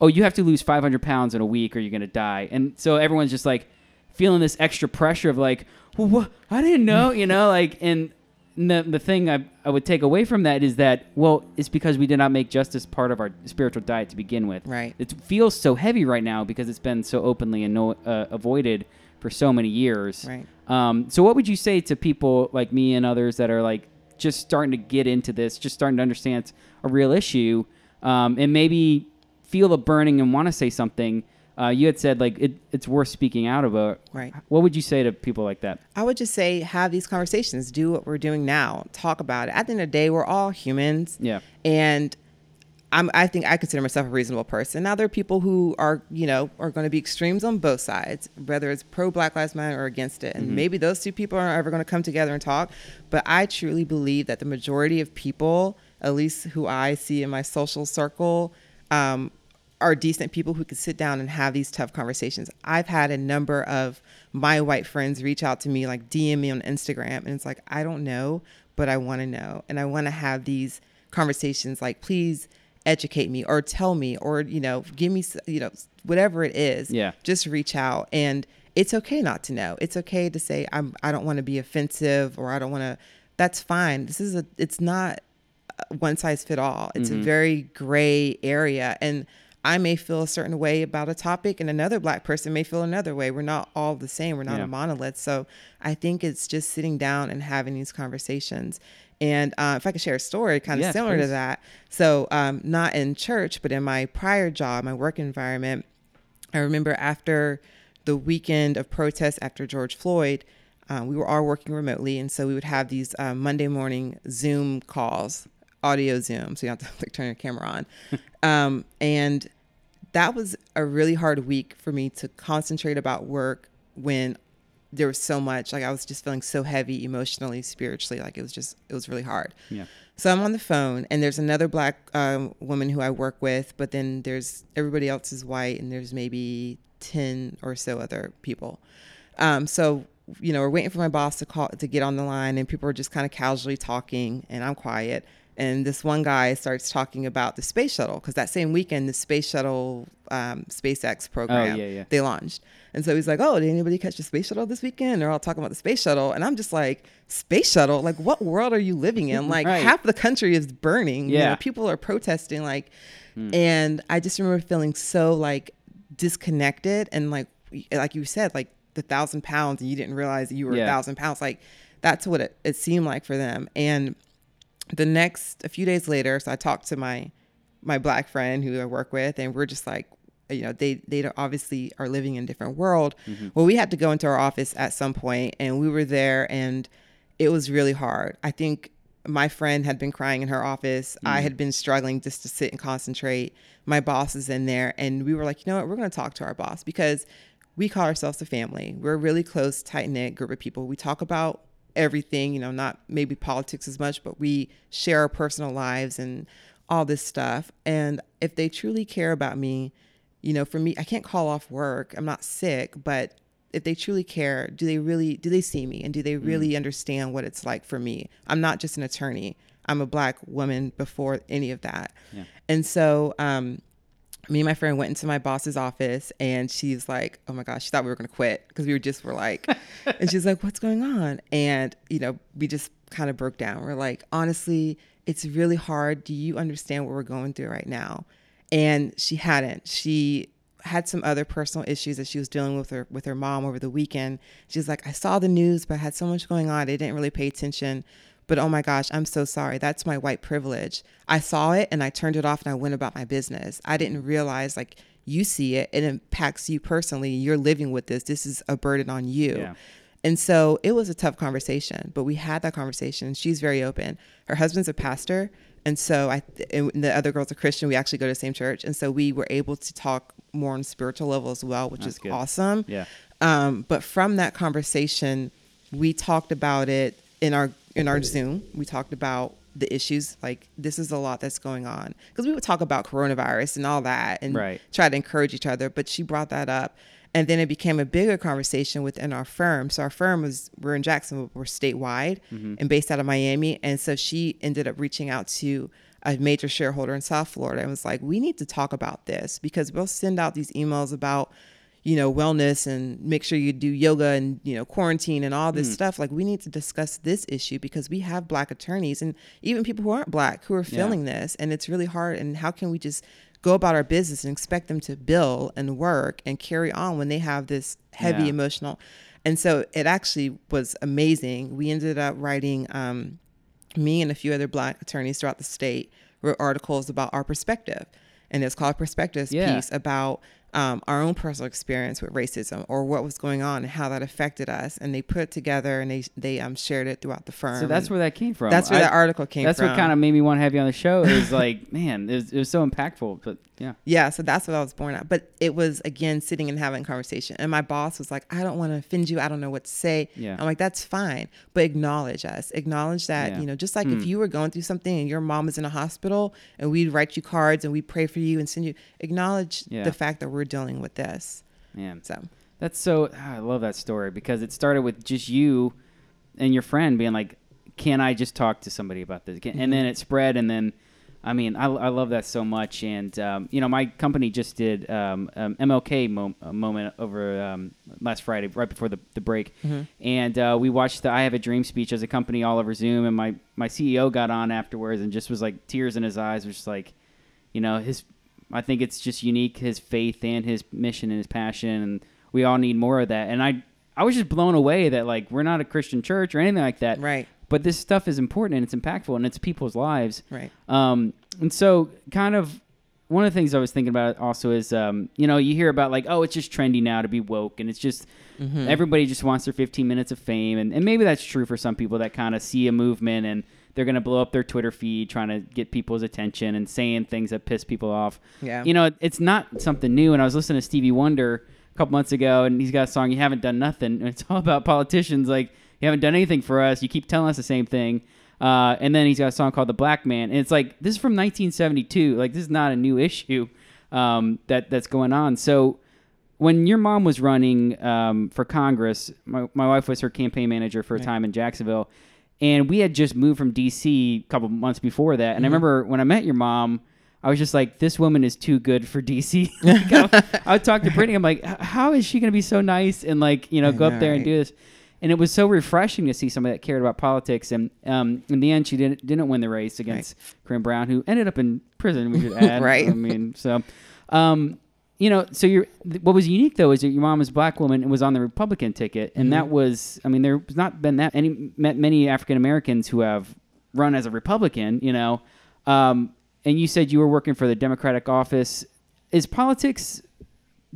S1: oh, you have to lose 500 pounds in a week or you're gonna die, and so everyone's just like feeling this extra pressure of like, well, what? I didn't know, you know, like, and the the thing I I would take away from that is that well, it's because we did not make justice part of our spiritual diet to begin with.
S2: Right.
S1: It feels so heavy right now because it's been so openly and no, uh, avoided for so many years.
S2: Right.
S1: Um, so what would you say to people like me and others that are like just starting to get into this, just starting to understand it's a real issue, um, and maybe feel a burning and want to say something? Uh, you had said like it, it's worth speaking out about.
S2: Right.
S1: What would you say to people like that?
S2: I would just say have these conversations. Do what we're doing now. Talk about it. At the end of the day, we're all humans.
S1: Yeah.
S2: And I'm, I think I consider myself a reasonable person. Now there are people who are, you know, are going to be extremes on both sides, whether it's pro Black Lives Matter or against it. And maybe those two people aren't ever going to come together and talk. But I truly believe that the majority of people, at least who I see in my social circle, um, are decent people who can sit down and have these tough conversations. I've had a number of my white friends reach out to me, like DM me on Instagram, and it's like, I don't know, but I want to know. And I want to have these conversations like, please educate me or tell me or, you know, give me, you know, whatever it is.
S1: Yeah.
S2: Just reach out. And it's okay not to know. It's okay to say, I'm, I don't want to be offensive or I don't want to, that's fine. This is a, it's not one size fit all. It's a mm-hmm. very gray area. And I may feel a certain way about a topic, and another black person may feel another way. We're not all the same. We're not
S1: Yeah.
S2: a monolith. So I think it's just sitting down and having these conversations. And uh, if I could share a story kind of similar
S1: please.
S2: to that. So, um, not in church, but in my prior job, my work environment, I remember after the weekend of protests after George Floyd, um, we were all working remotely, and so we would have these uh, Monday morning Zoom calls, audio Zoom, so you don't have to [LAUGHS] like turn your camera on. Um, and that was a really hard week for me to concentrate about work when there was so much like I was just feeling so heavy emotionally, spiritually, like it was just it was really hard.
S1: Yeah.
S2: So I'm on the phone, and there's another black um, woman who I work with, but then there's everybody else is white, and there's maybe ten or so other people. Um, so you know, we're waiting for my boss to call to get on the line, and people are just kind of casually talking, and I'm quiet. And this one guy starts talking about the space shuttle because that same weekend, the space shuttle um, SpaceX program
S1: yeah, yeah.
S2: they launched. And so he's like, "Oh, did anybody catch the space shuttle this weekend?" They're all talking about the space shuttle, and I'm just like, "Space shuttle? Like, what world are you living in? [LAUGHS] Like,
S1: Right.
S2: half the country is burning. You
S1: Yeah.
S2: know, people are protesting. Like, and I just remember feeling so like disconnected and like, like you said, like the thousand pounds, and you didn't realize you were
S1: Yeah.
S2: a thousand pounds. Like, that's what it, it seemed like for them. And the next a few days later so i talked to my my black friend who i work with and we're just like you know they they obviously are living in a different world. Mm-hmm. Well we had to go into our office at some point and we were there and it was really hard. I think my friend had been crying in her office. I mm-hmm. had been struggling just to sit and concentrate. My boss is in there and we were like you know what? We're going to talk to our boss because we call ourselves a family. We're a really close tight-knit group of people. We talk about everything, you know, not maybe politics as much, but we share our personal lives and all this stuff. And if they truly care about me, you know, for me, I can't call off work. I'm not sick, but if they truly care, do they really do they see me and do they really understand what it's like for me? I'm not just an attorney. I'm a black woman before any of that.
S1: Yeah.
S2: And so um me and my friend went into my boss's office and she's like, Oh my gosh, she thought we were gonna quit because we were just were like [LAUGHS] and she's like, What's going on? And, you know, we just kind of broke down. We're like, honestly, it's really hard. Do you understand what we're going through right now? And she hadn't. She had some other personal issues that she was dealing with her with her mom over the weekend. She's like, I saw the news, but I had so much going on. I didn't really pay attention. But oh my gosh, I'm so sorry. That's my white privilege. I saw it and I turned it off and I went about my business. I didn't realize like you see it, it impacts you personally. You're living with this. This is a burden on you.
S1: Yeah.
S2: And so it was a tough conversation, but we had that conversation. She's very open. Her husband's a pastor. And so I, and the other girl's a Christian. We actually go to the same church. And so we were able to talk more on a spiritual level as well, which
S1: That's
S2: is
S1: good.
S2: awesome.
S1: Yeah.
S2: Um, but from that conversation, we talked about it in our in our Zoom, we talked about the issues like this is a lot that's going on. Because we would talk about coronavirus and all that and
S1: Right.
S2: try to encourage each other but she brought that up. And then it became a bigger conversation within our firm. So our firm was we're in jacksonville we're statewide mm-hmm. and based out of miami. And so she ended up reaching out to a major shareholder in south florida and was like we need to talk about this because we'll send out these emails about you know wellness and make sure you do yoga and you know quarantine and all this stuff like we need to discuss this issue because we have black attorneys and even people who aren't black who are feeling this and it's really hard and how can we just go about our business and expect them to bill and work and carry on when they have this heavy
S1: Yeah.
S2: emotional and so it actually was amazing we ended up writing um, me and a few other black attorneys throughout the state wrote articles about our perspective and it's called perspectives
S1: Yeah.
S2: piece about um, our own personal experience with racism or what was going on and how that affected us and they put it together and they they um, shared it throughout the firm
S1: So that's where that came from.
S2: that's where
S1: I-
S2: that article came
S1: That's
S2: from
S1: what kind of made me want to have you on the show. Is like, [LAUGHS] man, it was, it was so impactful. But yeah,
S2: Yeah, so that's what I was born at. But it was again sitting and having a conversation. And my boss was like, I don't want to offend you. I don't know what to say.
S1: Yeah.
S2: I'm like, that's fine. But acknowledge us. Acknowledge that,
S1: Yeah.
S2: you know, just like
S1: Hmm.
S2: if you were going through something and your mom is in a hospital and we'd write you cards and we'd pray for you and send you, acknowledge
S1: Yeah.
S2: the fact that we're dealing with this.
S1: man,
S2: So,
S1: that's so. ah, I love that story because it started with just you and your friend being like, "Can I just talk to somebody about this?" Can, And then it spread, and then. I mean, I, I love that so much, and um, you know, my company just did um, um, MLK mo- uh, moment over um, last Friday, right before the, the break, and uh, we watched the "I Have a Dream" speech as a company all over Zoom, and my my CEO got on afterwards and just was like tears in his eyes, was just like, you know, his. I think it's just unique his faith and his mission and his passion, and we all need more of that. And I I was just blown away that like we're not a Christian church or anything like that,
S2: right,
S1: but this stuff is important and it's impactful and it's people's lives.
S2: right.
S1: Um, and so, kind of, one of the things I was thinking about also is, um, you know, you hear about like, oh, it's just trendy now to be woke, and it's just
S2: Mm-hmm.
S1: everybody just wants their 15 minutes of fame, and, and maybe that's true for some people that kind of see a movement and they're gonna blow up their Twitter feed trying to get people's attention and saying things that piss people off.
S2: Yeah.
S1: You know, it's not something new. And I was listening to Stevie Wonder a couple months ago, and he's got a song, "You Haven't Done Nothing," and [LAUGHS] it's all about politicians like. You haven't done anything for us. You keep telling us the same thing. Uh, and then he's got a song called "The Black Man," and it's like this is from 1972. Like this is not a new [LAUGHS] issue um, that that's going on. So when your mom was running um, for Congress, my, my wife was her campaign manager for a time in Jacksonville, and we had just moved from D.C. a couple months before that.
S2: Mm-hmm.
S1: And I remember when I met your mom, I was just like, "This woman is too good for D.C." [LAUGHS] Like, [LAUGHS] I, would talk to Brittany. I'm like, "How is she going to be so nice and like you know go up there and do this?" And it was so refreshing to see somebody that cared about politics. And um, in the end, she didn't didn't win the race against Corrine Brown, who ended up in prison. We should [LAUGHS] add,
S2: Right.
S1: I mean, so. Um, you know, so you're, what was unique though is that your mom was a black woman and was on the Republican ticket, and that was, I mean, there's not been that any met many African Americans who have run as a Republican, you know, um, and you said you were working for the Democratic office. Is politics?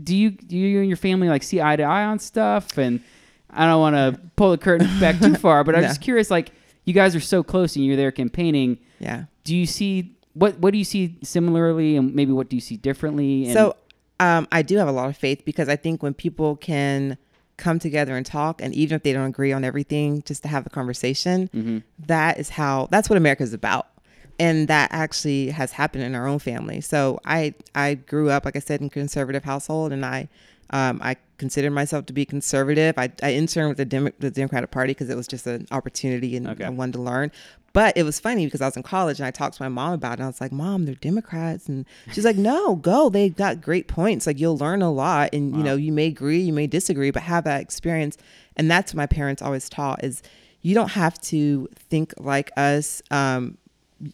S1: Do you do you and your family like see eye to eye on stuff? And I don't want to pull the curtain [LAUGHS] back too far, but I'm
S2: No.
S1: just curious. Like, you guys are so close, and you're there campaigning.
S2: Yeah.
S1: Do you see what what do you see similarly, and maybe what do you see differently? And,
S2: So um, I do have a lot of faith because I think when people can come together and talk, and even if they don't agree on everything, just to have a conversation,
S1: Mm-hmm.
S2: that is how that's what America is about. And that actually has happened in our own family. So I I grew up, like I said, in a conservative household, and I um, I considered myself to be conservative. I, I interned with the, Demo- the Democratic Party because it was just an opportunity and
S1: Okay.
S2: I wanted to learn. But it was funny because I was in college and I talked to my mom about it. And I was like, "Mom, they're Democrats," and she's like, "No, go. They got great points. Like you'll learn a lot, and you know you may agree, you may disagree, but have that experience." And that's what my parents always taught: is you don't have to think like us. Um,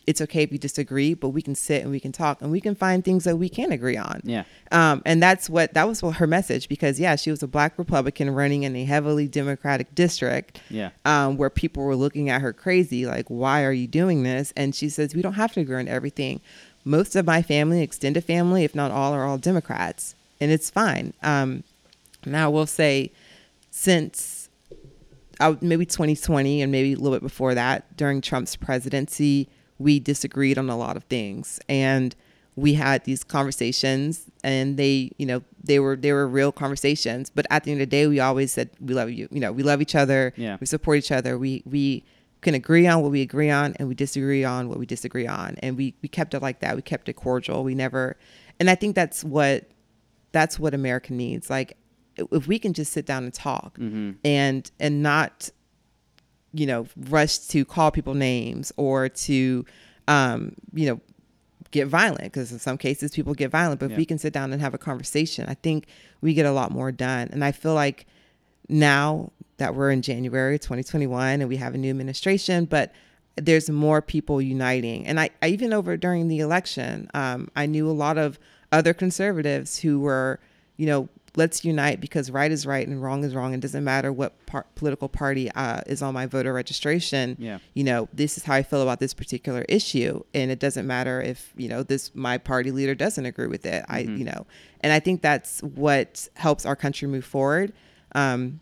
S2: it's okay if you disagree, but we can sit and we can talk and we can find things that we can agree on.
S1: Yeah.
S2: Um, and that's what that was what her message because yeah, she was a black Republican running in a heavily Democratic district.
S1: Yeah.
S2: Um, where people were looking at her crazy, like, why are you doing this? And she says, we don't have to agree on everything. Most of my family, extended family, if not all, are all Democrats, and it's fine. Um, now, we'll say, since uh, maybe 2020 and maybe a little bit before that, during Trump's presidency, we disagreed on a lot of things, and we had these conversations, and they, you know, they were they were real conversations. But at the end of the day, we always said we love you. You know, we love each other.
S1: Yeah.
S2: We support each other. We we can agree on what we agree on and we disagree on what we disagree on and we we kept it like that we kept it cordial we never and i think that's what that's what america needs like if we can just sit down and talk
S1: Mm-hmm.
S2: and and not you know rush to call people names or to um you know get violent because in some cases people get violent but
S1: Yeah.
S2: if we can sit down and have a conversation i think we get a lot more done and i feel like now that we're in january 2021 and we have a new administration but there's more people uniting and i, I even over during the election um, i knew a lot of other conservatives who were you know let's unite because right is right and wrong is wrong. It doesn't matter what par- political party uh, is on my voter registration.
S1: Yeah.
S2: You know, this is how I feel about this particular issue, and it doesn't matter if you know this my party leader doesn't agree with it. I you know, and I think that's what helps our country move forward. Um,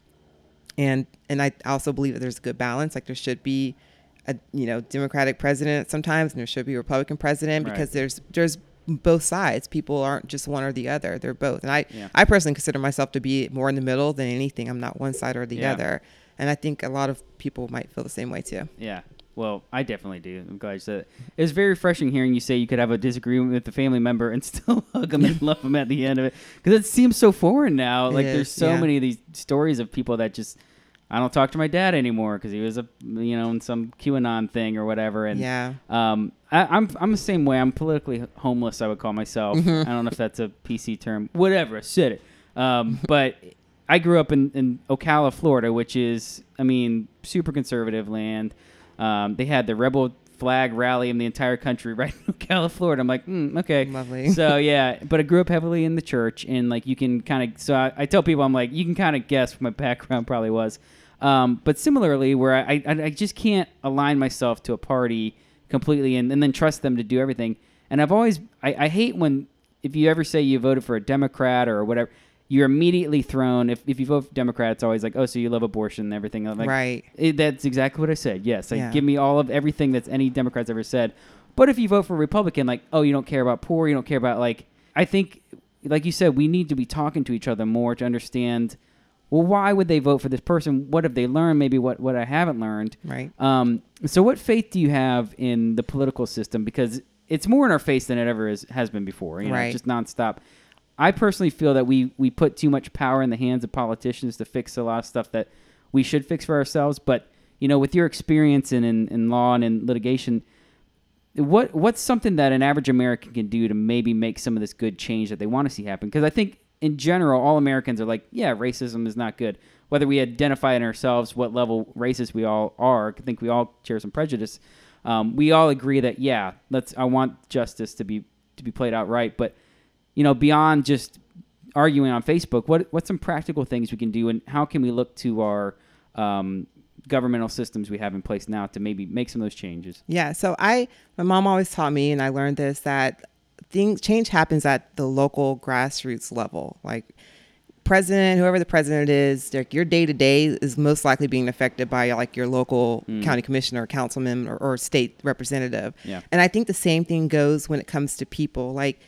S2: and and I also believe that there's a good balance. Like there should be a you know Democratic president sometimes, and there should be a Republican president
S1: Right.
S2: because there's there's both sides. People aren't just one or the other; they're both. And I
S1: Yeah.
S2: I personally consider myself to be more in the middle than anything. I'm not one side or the
S1: Yeah.
S2: other, and I think a lot of people might feel the same way too.
S1: Yeah. Well, I definitely do. I'm glad you said it. It was very refreshing hearing you say you could have a disagreement with a family member and [LAUGHS] still hug them and love them at the end of it. Because it seems so foreign now. Like
S2: is,
S1: there's so
S2: yeah.
S1: many of these stories of people that just I don't talk to my dad anymore because he was a you know in some QAnon thing or whatever. And
S2: Yeah.
S1: um, I, I'm I'm the same way. I'm politically homeless. I would call myself.
S2: Mm-hmm.
S1: I don't know if that's a PC term. Whatever. I said it. Um, [LAUGHS] but I grew up in, in Ocala, Florida, which is I mean super conservative land. Um, they had the rebel flag rally in the entire country [LAUGHS] right in Ocala, Florida. I'm like, mm, okay,
S2: Lovely.
S1: So yeah, but I grew up heavily in the church, and like you can kind of. So I, I tell people, I'm like, you can kind of guess what my background probably was. Um, but similarly, where I, I I just can't align myself to a party completely and, and then trust them to do everything. And I've always I, I hate when if you ever say you voted for a Democrat or whatever, you're immediately thrown. If, if you vote for Democrat, it's always like, oh, so you love abortion and everything. Like,
S2: Right.
S1: it, that's exactly what I said. Yes, like
S2: Yeah.
S1: give me all of everything that's any Democrats ever said. But if you vote for a Republican, like, oh, you don't care about poor, you don't care about like, I think, like you said, we need to be talking to each other more to understand. Well, why would they vote for this person? What have they learned? Maybe what what I haven't learned.
S2: Right.
S1: Um, so, what faith do you have in the political system? Because it's more in our face than it ever is, has been before. You know,
S2: Right.
S1: just nonstop. I personally feel that we we put too much power in the hands of politicians to fix a lot of stuff that we should fix for ourselves. But you know, with your experience in in, in law and in litigation, what what's something that an average American can do to maybe make some of this good change that they want to see happen? Because I think in general, all Americans are like, yeah, racism is not good. Whether we identify in ourselves what level racist we all are, I think we all share some prejudice. Um, we all agree that yeah, let's. I want justice to be to be played out right, but you know, beyond just arguing on Facebook, what what's some practical things we can do, and how can we look to our um, governmental systems we have in place now to maybe make some of those changes?
S2: Yeah. So I, my mom always taught me, and I learned this that things change happens at the local grassroots level. Like president, whoever the president is, like your day to day is most likely being affected by like your local mm. county commissioner, councilman, or, or state representative.
S1: Yeah.
S2: And I think the same thing goes when it comes to people. Like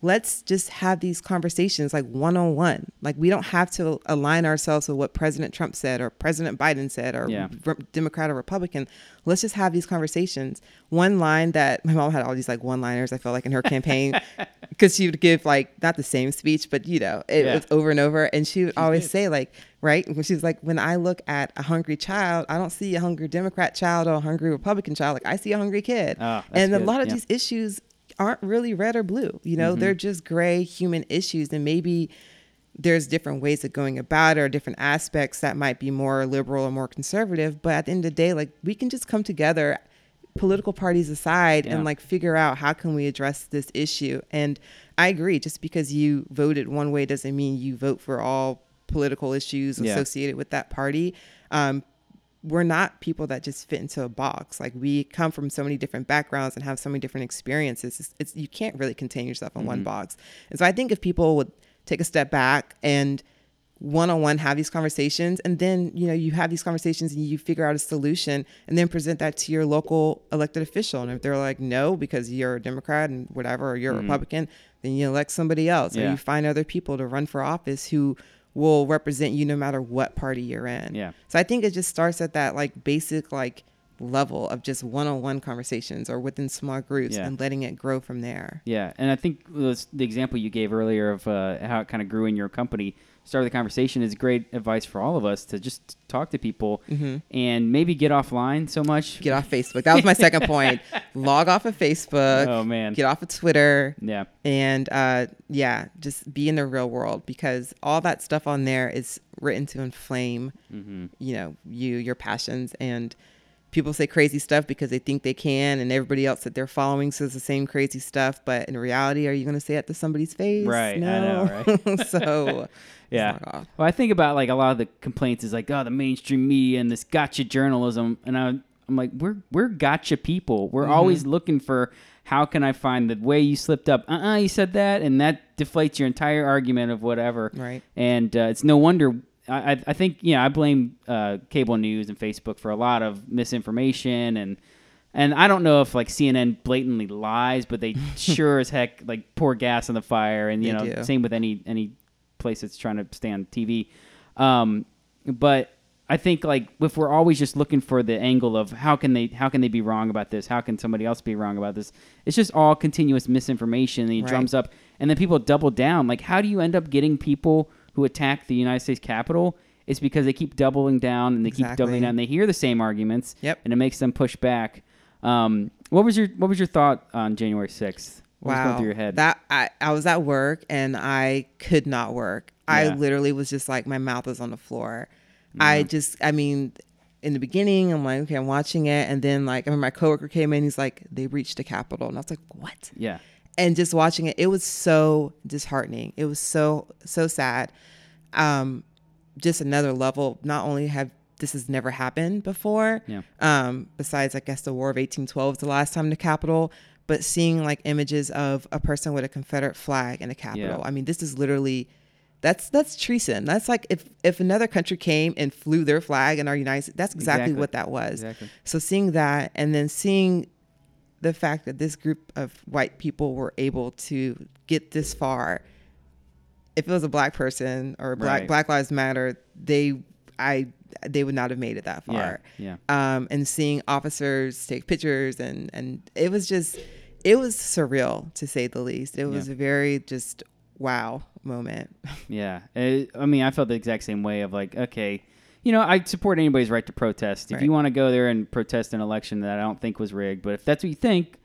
S2: let's just have these conversations like one on one. Like we don't have to align ourselves with what President Trump said or President Biden said or
S1: Yeah.
S2: Re- Democrat or Republican. Let's just have these conversations. One line that [LAUGHS] my mom had all these like one liners, I felt like in her campaign, [LAUGHS] because she would give like not the same speech, but you know, it
S1: Yeah.
S2: was over and over. And she would always
S1: good.
S2: say, like, right? When she was like, when I look at a hungry child, I don't see a hungry Democrat child or a hungry Republican child. Like, I see a hungry kid.
S1: That's
S2: and a lot of
S1: Yeah.
S2: these issues aren't really red or blue. You know,
S1: Mm-hmm.
S2: they're just gray human issues. And maybe there's different ways of going about it or different aspects that might be more liberal or more conservative. But at the end of the day, like we can just come together, political parties aside,
S1: Yeah.
S2: and like figure out how can we address this issue. And I agree, just because you voted one way doesn't mean you vote for all political issues
S1: Yeah.
S2: associated with that party. Um, we're not people that just fit into a box. Like we come from so many different backgrounds and have so many different experiences. It's, it's you can't really contain yourself in one mm-hmm. box. And so I think if people would take a step back and one on one have these conversations and then you know you have these conversations and you figure out a solution and then present that to your local elected official and if they're like no because you're a democrat and whatever or you're a mm-hmm. republican then you elect somebody else or you find other people to run for office who will represent you no matter what party you're in
S1: Yeah.
S2: so I think it just starts at that like basic like level of just one-on-one conversations or within small groups
S1: Yeah.
S2: and letting it grow from there.
S1: Yeah, and I think the example you gave earlier of uh, how it kind of grew in your company, start of the conversation, is great advice for all of us to just talk to people and maybe get offline so much.
S2: Mm-hmm. Get off Facebook. That was my second point. [LAUGHS] Log off of Facebook.
S1: Oh man,
S2: Get off of Twitter.
S1: yeah,
S2: and uh, yeah, just be in the real world because all that stuff on there is written to inflame,
S1: hmm
S2: you know, you, your passions, and people say crazy stuff because they think they can, and everybody else that they're following says the same crazy stuff. But in reality, are you going to say it to somebody's face?
S1: Right, I
S2: No.
S1: know, [LAUGHS]
S2: so
S1: yeah. Well, I think about like a lot of the complaints is like, oh, the mainstream media and this gotcha journalism, and I, I'm like, we're we're gotcha people. We're always looking for how can I find the way you slipped up. Uh, uh you said that, and that deflates your entire argument of whatever.
S2: Right.
S1: And uh, it's no wonder. I, I- I think you know I blame uh, cable news and Facebook for a lot of misinformation and and I don't know if like CNN blatantly lies, but they [LAUGHS] sure as heck like pour gas on the fire, and you
S2: They
S1: know
S2: do.
S1: same with any any place that's trying to stay on TV. Um, but I think like if we're always just looking for the angle of how can they how can they be wrong about this? How can somebody else be wrong about this? It's just all continuous misinformation and it
S2: Right.
S1: drums up and then people double down. Like how do you end up getting people who attack the United States Capitol? It's because they keep doubling down and they keep doubling down. They hear the same arguments,
S2: Yep.
S1: and it makes them push back. Um, what was your What was your thought on January sixth? What was
S2: wow.
S1: going through your head?
S2: That I, I was at work and I could not work. I literally was just like my mouth was on the floor. I just I mean in the beginning I'm like okay I'm watching it and then like I remember my coworker came in he's like they reached the Capitol and I was like what
S1: yeah,
S2: and just watching it it was so disheartening it was so so sad um just another level not only have this has never happened before
S1: Yeah.
S2: um besides i guess the war of 1812 was the last time the capitol but seeing like images of a person with a confederate flag in the capitol
S1: Yeah.
S2: i mean this is literally that's that's treason that's like if if another country came and flew their flag in our united states that's exactly,
S1: Exactly.
S2: what that was
S1: exactly.
S2: so seeing that and then seeing the fact that this group of white people were able to get this far, if it was a black person or black
S1: Right.
S2: Black Lives Matter, they I they would not have made it that
S1: Yeah,
S2: far.
S1: yeah.
S2: Um, and seeing officers take pictures and and it was just it was surreal to say the least. It was
S1: Yeah.
S2: a very just wow moment. [LAUGHS]
S1: Yeah, Uh, I mean, I felt the exact same way of like, okay, you know, I support anybody's right to protest. If
S2: Right.
S1: you want to go there and protest an election that I don't think was rigged, but if that's what you think,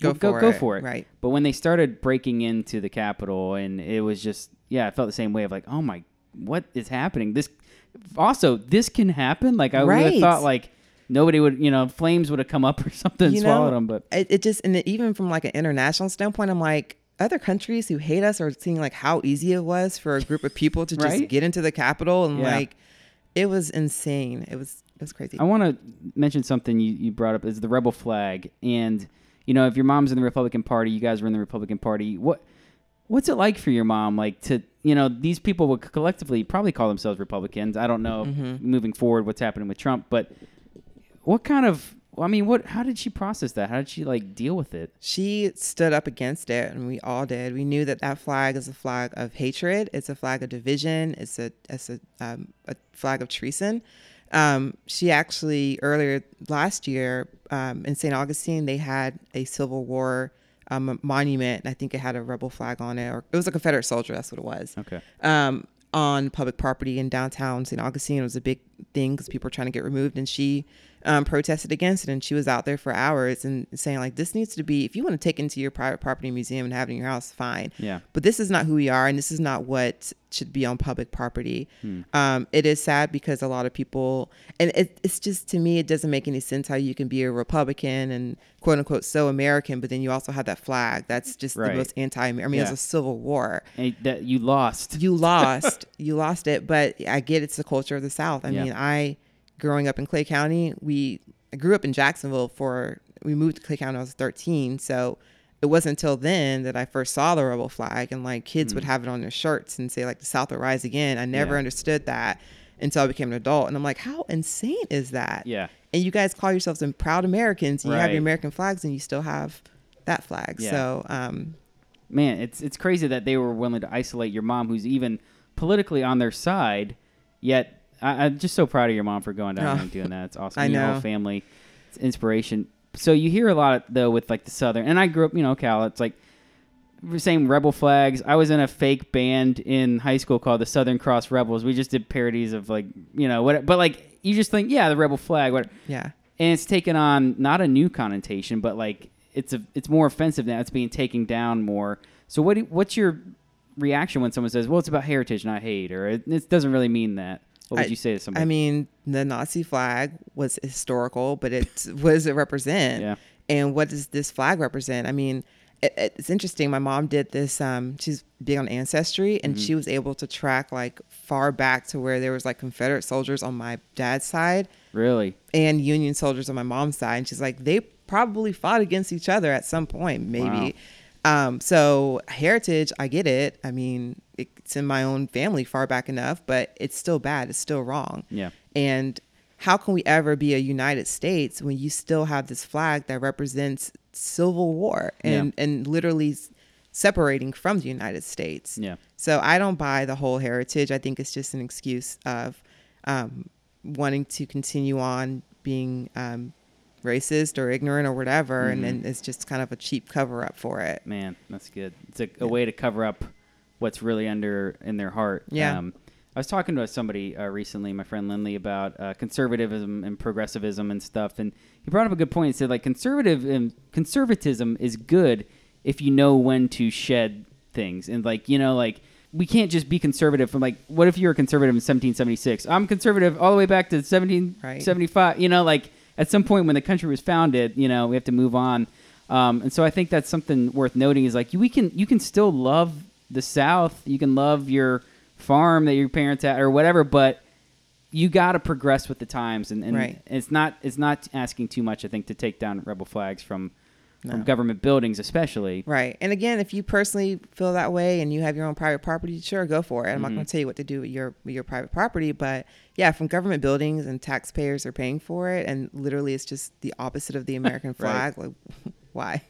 S2: Go
S1: go
S2: for
S1: go
S2: it.
S1: for it.
S2: Right.
S1: But when they started breaking into the Capitol, and it was just, yeah, I felt the same way of like, oh my, what is happening? This, also, this can happen. Like I would have thought, like nobody would, you know, flames would have come up or [LAUGHS] something and
S2: You
S1: swallowed
S2: know,
S1: them. But
S2: it, it just and it, even from like an international standpoint i'm like other countries who hate us are seeing like how easy it was for a group of people to just get into the capitol and
S1: Yeah.
S2: like it was insane it was it was crazy
S1: I want to mention something you, you brought up is the rebel flag, and you know if your mom's in the Republican Party, you guys were in the Republican Party. What what's it like for your mom? Like to you know these people would collectively probably call themselves Republicans. I don't know
S2: Mm-hmm.
S1: moving forward what's happening with Trump, but what kind of I mean, what? How did she process that? How did she like deal with it?
S2: she stood up against it and we all did we knew that that flag is a flag of hatred it's a flag of division it's a it's a, um, a flag of treason um, she actually earlier last year um, in st augustine they had a civil war um, monument and i think it had a rebel flag on it or it was a confederate soldier that's what it was
S1: Okay.
S2: um, on public property in downtown St. Augustine. It was a big thing because people were trying to get removed, and she um, protested against it. And she was out there for hours and saying like, "This needs to be. If you want to take it into your private property museum and have it in your house, fine.
S1: Yeah.
S2: But this is not who we are, and this is not what should be on public property.
S1: Hmm.
S2: Um, it is sad because a lot of people, and it, it's just to me, it doesn't make any sense how you can be a Republican and quote unquote so American, but then you also have that flag. That's just
S1: Right.
S2: the most anti. American I mean, it's
S1: Yeah.
S2: a civil war
S1: And that you lost.
S2: you lost [LAUGHS] you lost it but i get it's the culture of the south i
S1: Yeah.
S2: mean i growing up in clay county we I grew up in jacksonville for we moved to clay county when i was 13 so it wasn't until then that i first saw the rebel flag and like kids would have it on their shirts and say like the south will rise again i never.
S1: Yeah.
S2: understood that until i became an adult and i'm like how insane is that
S1: Yeah.
S2: and you guys call yourselves proud americans and you have your american flags and you still have that flag
S1: Yeah.
S2: so um
S1: man, it's it's crazy that they were willing to isolate your mom, who's even politically on their side. Yet, I, I'm just so proud of your mom for going down
S2: Oh.
S1: there and oh, doing that. It's [LAUGHS] awesome.
S2: I
S1: Your
S2: know.
S1: whole family. inspiration. So you hear a lot though with like the southern, and I grew up, you know, Cal. It's like we're rebel flags. I was in a fake band in high school called the Southern Cross Rebels. We just did parodies of like you know what, but like you just think yeah, the rebel flag. What?
S2: Yeah.
S1: And it's taken on not a new connotation, but like it's a it's more offensive now. It's being taken down more. So what do, what's your reaction when someone says, "Well, it's about heritage, not hate," or it, it doesn't really mean that? What would
S2: I-
S1: you say to somebody?
S2: I mean, the Nazi flag was historical, but it [LAUGHS] what does it represent?
S1: Yeah.
S2: And what does this flag represent? I mean, it, it's interesting. My mom did this. Um, she's big on ancestry, and she was able to track like far back to where there was like Confederate soldiers on my dad's side
S1: really?
S2: and Union soldiers on my mom's side. And she's like, they probably fought against each other at some point, maybe. Um, so heritage, I get it. I mean, it's in my own family far back enough, but it's still bad. It's still wrong.
S1: Yeah.
S2: And how can we ever be a United States when you still have this flag that represents civil war and, and literally separating from the United States?
S1: Yeah.
S2: So I don't buy the whole heritage. I think it's just an excuse of um, wanting to continue on being um, racist or ignorant or whatever, and then it's just kind of a cheap cover up for it.
S1: Man, that's good. It's a, a way to cover up what's really under in their heart.
S2: Yeah.
S1: Um, I was talking to somebody uh, recently, my friend Lindley, about uh, conservatism and progressivism and stuff, and he brought up a good point. He said, like, conservative and conservatism is good if you know when to shed things, and like, you know, like. We can't just be conservative from like, what if you're a conservative in 1776? I'm conservative all the way back to 1775. You know, like at some point when the country was founded, you know, we have to move on. Um, and so I think that's something worth noting is like we can you can still love the South, you can love your farm that your parents had or whatever, but you got to progress with the times, and, and
S2: Right.
S1: it's not it's not asking too much, I think, to take down rebel flags from from government buildings, especially.
S2: Right. And again, if you personally feel that way and you have your own private property, sure, go for it. I'm not mm-hmm. going to tell you what to do with your with your private property, but yeah, from government buildings and taxpayers are paying for it, and literally it's just the opposite of the [LAUGHS] American
S1: Right.
S2: flag. Like, [LAUGHS] why?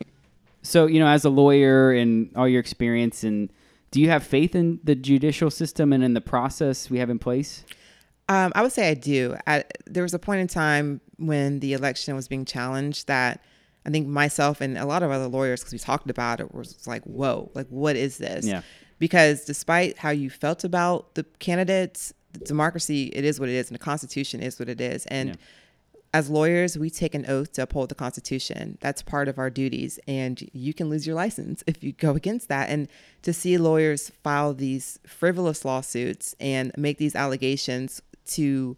S1: So you know, as a lawyer and all your experience, and do you have faith in the judicial system and in the process we have in place?
S2: Um, I would say I do. I, there was a point in time when the election was being challenged that I think myself and a lot of other lawyers, because we talked about it, was like, "Whoa, like what is this?"
S1: Yeah.
S2: Because despite how you felt about the candidates, the democracy it is what it is, and the Constitution is what it is, and
S1: Yeah.
S2: As lawyers, we take an oath to uphold the Constitution. That's part of our duties, and you can lose your license if you go against that. And to see lawyers file these frivolous lawsuits and make these allegations to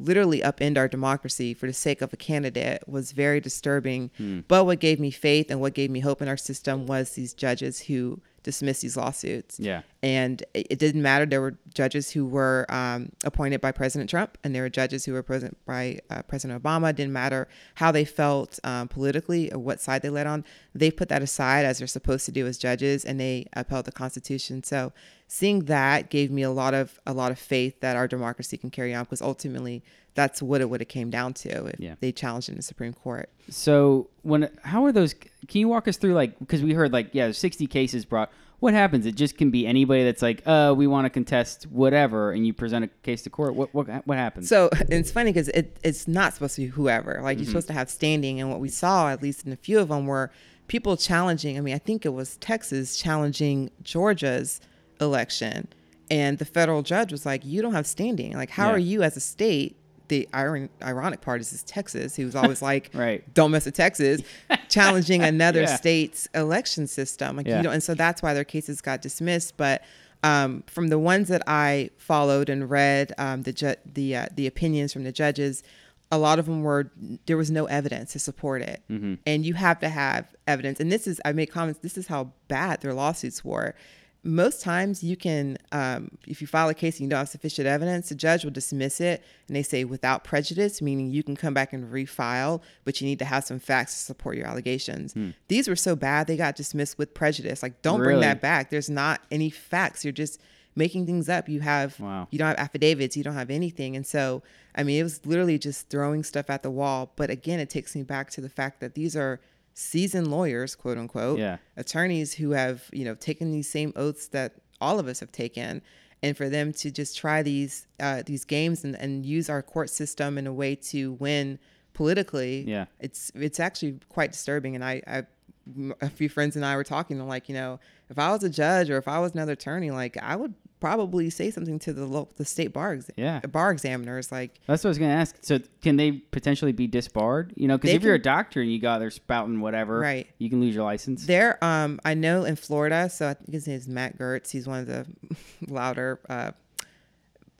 S2: literally upend our democracy for the sake of a candidate was very disturbing. Hmm. But what gave me faith and what gave me hope in our system was these judges who dismissed these lawsuits
S1: Yeah.
S2: and it it didn't matter. There were judges who were um, appointed by President Trump, and there were judges who were present by uh, President Obama. It didn't matter how they felt um, politically or what side they led on. They put that aside as they're supposed to do as judges, and they upheld the Constitution. So seeing that gave me a lot of a lot of faith that our democracy can carry on, because ultimately that's what it would have came down to if
S1: Yeah.
S2: they challenged in the Supreme Court.
S1: So when how are those? Can you walk us through like because we heard like yeah, 60 cases brought. What happens? It just can be anybody that's like, uh, we want to contest whatever, and you present a case to court. What what what happens?
S2: So [LAUGHS] it's funny because it, it's not supposed to be whoever. Like
S1: Mm-hmm.
S2: you're supposed to have standing, and what we saw, at least in a few of them, were people challenging. I mean, I think it was Texas challenging Georgia's election, and the federal judge was like, "You don't have standing. Like, how
S1: Yeah.
S2: are you as a state?" The iron, ironic part is, is Texas, He was always [LAUGHS] like,
S1: Right.
S2: "Don't mess with Texas," [LAUGHS] challenging another
S1: Yeah.
S2: state's election system. Like
S1: Yeah.
S2: you know, and so that's why their cases got dismissed. But um, from the ones that I followed and read, um, the ju- the uh, the opinions from the judges, a lot of them were there was no evidence to support it, and you have to have evidence. And this is I made comments. This is how bad their lawsuits were. Most times, you can, um, if you file a case and you don't have sufficient evidence, the judge will dismiss it, and they say without prejudice, meaning you can come back and refile, but you need to have some facts to support your allegations. These were so bad they got dismissed with prejudice. Like, don't bring that back. There's not any facts. You're just making things up. You have
S1: Wow.
S2: you don't have affidavits, you don't have anything. And so, I mean, it was literally just throwing stuff at the wall. But again, it takes me back to the fact that these are seasoned lawyers, quote unquote,
S1: Yeah.
S2: attorneys who have, you know, taken these same oaths that all of us have taken. And for them to just try these uh, these games and, and use our court system in a way to win politically,
S1: Yeah.
S2: it's it's actually quite disturbing. And I, I, a few friends and I were talking, and like, you know, if I was a judge or if I was another attorney, like I would probably say something to the local, the state bar, ex-
S1: Yeah.
S2: bar examiners, like,
S1: That's what I was going to ask. So can they potentially be disbarred? You know, because if you're a doctor and you got there spouting whatever,
S2: Right.
S1: you can lose your license.
S2: There, um, I know in Florida, so I think his name is Matt Gaetz. He's one of the [LAUGHS] louder uh,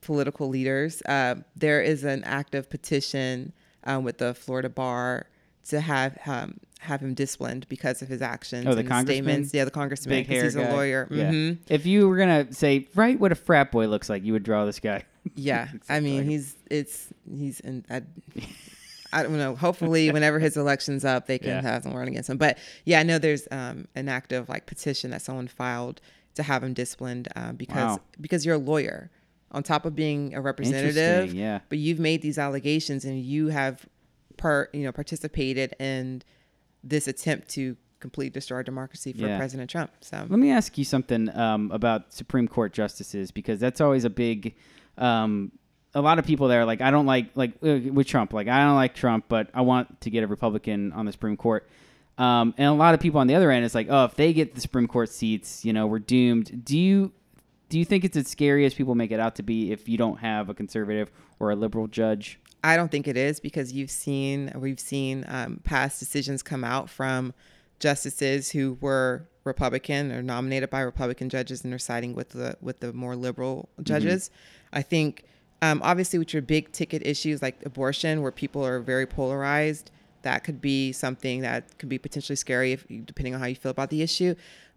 S2: political leaders. Uh, there is an active petition um, with the Florida bar to have um, have him disciplined because of his actions
S1: Oh, the
S2: and statements. Yeah, the congressman.
S1: Big hair
S2: he's
S1: guy.
S2: a lawyer.
S1: Yeah.
S2: hmm
S1: If you were gonna say, write what a frat boy looks like, you would draw this guy. [LAUGHS]
S2: Yeah, I mean, he's it's he's in. I, I don't know. Hopefully, [LAUGHS] whenever his election's up, they can
S1: Yeah.
S2: have him run against him. But yeah, I know there's um, an active like petition that someone filed to have him disciplined um, because
S1: Wow.
S2: because you're a lawyer, on top of being a representative.
S1: Yeah.
S2: But you've made these allegations and you have, per you know, participated in this attempt to completely destroy our democracy for
S1: Yeah.
S2: President Trump. So
S1: Let me ask you something um, about Supreme Court justices because that's always a big. Um, a lot of people there, like I don't like like uh, with Trump, like I don't like Trump, but I want to get a Republican on the Supreme Court. Um, and a lot of people on the other end is like, oh, if they get the Supreme Court seats, you know, we're doomed. Do you do you think it's as scary as people make it out to be if you don't have a conservative or a liberal judge?
S2: I don't think it is because you've seen we've seen um, past decisions come out from justices who were Republican or nominated by Republican judges and are siding with the with the more liberal judges. I think um, obviously with your big ticket issues like abortion, where people are very polarized, that could be something that could be potentially scary if depending on how you feel about the issue.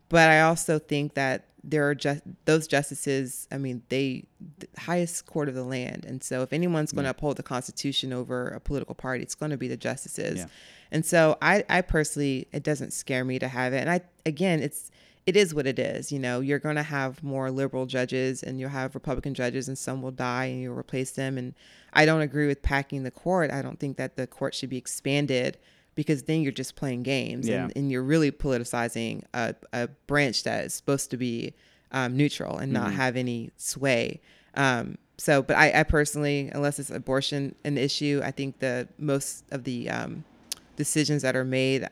S2: But I also think that there are just those justices. I mean, they the highest court of the land, and so if anyone's going to uphold the Constitution over a political party, it's going to be the justices.
S1: Yeah.
S2: And so I, I personally, it doesn't scare me to have it. And I, again, it's, it is what it is. You know, you're going to have more liberal judges and you'll have Republican judges and some will die and you'll replace them. And I don't agree with packing the court. I don't think that the court should be expanded because then you're just playing games
S1: Yeah.
S2: and, and you're really politicizing a, a branch that is supposed to be um, neutral and not have any sway. Um, so, but I, I personally, unless it's abortion an issue, I think the most of the um, decisions that are made,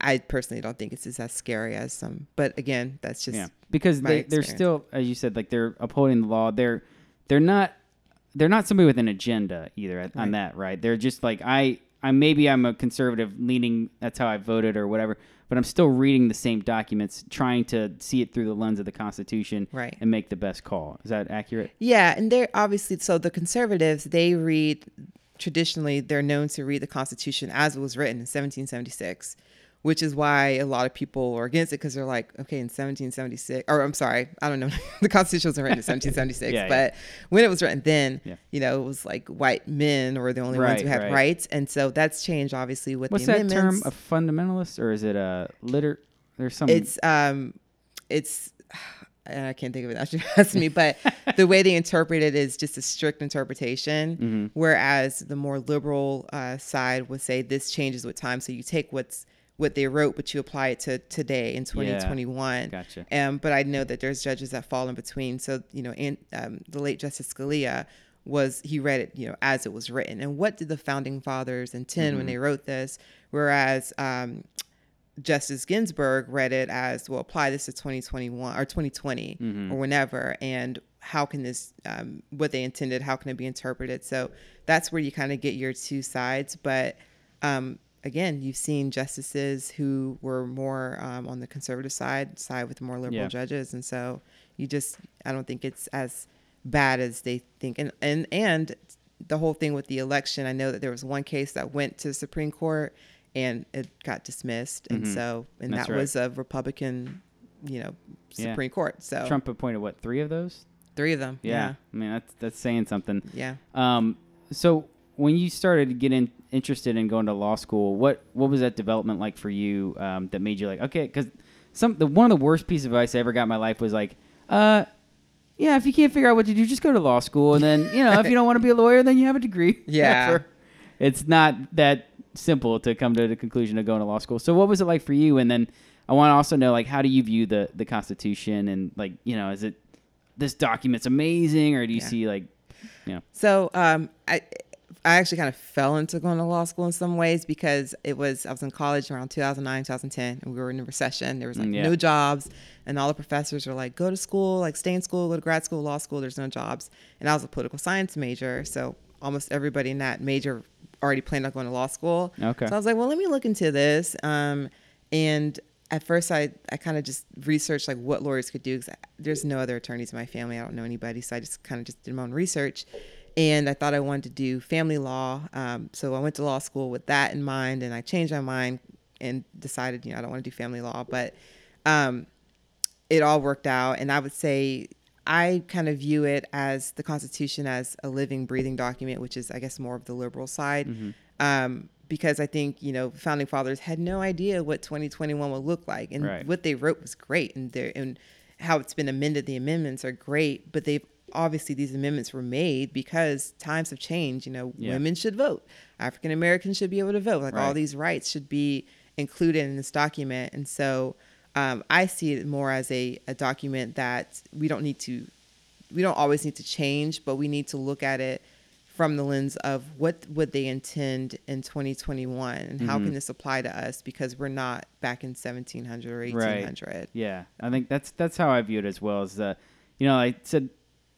S2: I personally don't think it's as scary as some. But again, that's just
S1: yeah, because they they're still, as you said, like they're upholding the law. They're they're not they're not somebody with an agenda either on that, right? They're just like I I maybe I'm a conservative leaning. That's how I voted or whatever. But I'm still reading the same documents, trying to see it through the lens of the Constitution,
S2: Right.
S1: and make the best call. Is that accurate?
S2: Yeah, and they're obviously so the conservatives they read traditionally they're known to read the Constitution as it was written in 1776, which is why a lot of people are against it because they're like, okay, in 1776, or I'm sorry, I don't know, [LAUGHS] the Constitution wasn't written in 1776, [LAUGHS]
S1: Yeah, yeah.
S2: but when it was written then,
S1: Yeah.
S2: you know, it was like white men were the only
S1: Right,
S2: ones who had
S1: right.
S2: rights, and so that's changed obviously with
S1: What's
S2: the
S1: that term? A fundamentalist, or is it a liter? There's some.
S2: It's um, it's [SIGHS] I can't think of it. Now [LAUGHS] she asked me, but the way they interpret it is just a strict interpretation.
S1: Mm-hmm.
S2: Whereas the more liberal uh, side would say this changes with time. So you take what's what they wrote, but you apply it to today in 2021.
S1: Gotcha.
S2: Um, but I know that there's judges that fall in between. So you know, and um, the late Justice Scalia was he read it you know as it was written. And what did the founding fathers intend
S1: Mm-hmm.
S2: when they wrote this? Whereas um, Justice Ginsburg read it as, well, apply this to 2021 or 2020
S1: Mm-hmm.
S2: or whenever. And how can this, um, what they intended, how can it be interpreted? So that's where you kind of get your two sides. But um, again, you've seen justices who were more um, on the conservative side, side with more liberal
S1: Yeah.
S2: judges. And so you just, I don't think it's as bad as they think. And, and, and the whole thing with the election, I know that there was one case that went to the Supreme Court and it got dismissed. And
S1: Mhm.
S2: so, and
S1: That's
S2: that
S1: right.
S2: was a Republican, you know,
S1: Yeah.
S2: Supreme Court. So
S1: Trump appointed what three of those?
S2: three of them.
S1: Yeah. I mean that's that's saying something.
S2: Yeah.
S1: Um, so when you started getting interested in going to law school, what what was that development like for you um, that made you like okay? Because some the one of the worst pieces of advice I ever got in my life was like, uh, yeah, if you can't figure out what to do, just go to law school, and then you know if you don't want to be a lawyer, then you have a degree. [LAUGHS]
S2: Yeah.
S1: It's not that simple to come to the conclusion of going to law school. So what was it like for you? And then I want to also know like how do you view the the Constitution and like you know is it this document's amazing or do you
S2: Yeah.
S1: see like you know
S2: So um, I I actually kind of fell into going to law school in some ways because it was I was in college around 2009, 2010, and we were in a recession. There was like
S1: Mm, yeah.
S2: no jobs, and all the professors were like, "Go to school, like stay in school, go to grad school, law school. There's no jobs." And I was a political science major, so almost everybody in that major already planned on going to law school.
S1: Okay.
S2: So I was like, "Well, let me look into this." Um, and at first, I I kind of just researched like what lawyers could do because there's no other attorneys in my family. I don't know anybody, so I just kind of just did my own research and I thought I wanted to do family law. Um, so I went to law school with that in mind, and I changed my mind and decided, you know, I don't want to do family law. But um, it all worked out, and I would say I kind of view it as the Constitution as a living, breathing document, which is, I guess, more of the liberal side.
S1: Mm-hmm.
S2: Um, because I think you know, founding fathers had no idea what 2021 would look like, and
S1: Right.
S2: what they wrote was great, and and how it's been amended. The amendments are great, but they've obviously these amendments were made because times have changed. You know,
S1: Yeah.
S2: women should vote, African Americans should be able to vote. Like all these rights should be included in this document, and so um, I see it more as a, a document that we don't need to, we don't always need to change, but we need to look at it from the lens of what would they intend in 2021 and how
S1: Mhm.
S2: can this apply to us because we're not back in 1700 or 1800
S1: Right.
S2: 1800
S1: Yeah, I think that's that's how I view it as well. Is the, you know, I said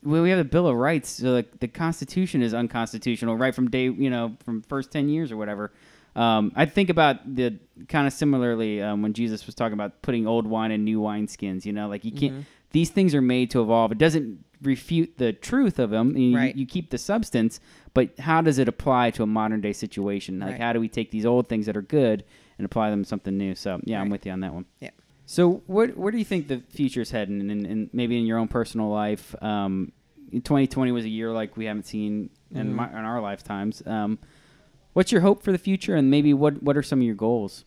S1: well, we have the Bill of Rights, so like the Constitution is unconstitutional right from day, you know, from first ten years or whatever. Um, I think about the kind of similarly um, when Jesus was talking about putting old wine in new wineskins. You know, like you can't. These things are made to evolve. It doesn't refute the truth of them. You,
S2: Right.
S1: you keep the substance, but how does it apply to a modern day situation? Like,
S2: Right.
S1: how do we take these old things that are good and apply them to something new? So, yeah, I'm with you on that one.
S2: Yeah.
S1: So, what where do you think the future's heading, and, and maybe in your own personal life? Um, 2020 was a year like we haven't seen in,
S2: Mhm.
S1: my, in our lifetimes. Um, what's your hope for the future, and maybe what what are some of your goals?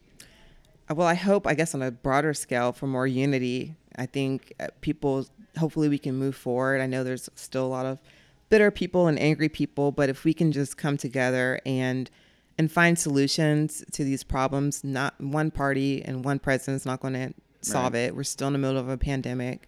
S2: Uh, well, I hope, I guess, on a broader scale for more unity. I think uh, people, hopefully, we can move forward. I know there's still a lot of bitter people and angry people, but if we can just come together and and find solutions to these problems, not one party and one president's not going to solve it. We're still in the middle of a pandemic.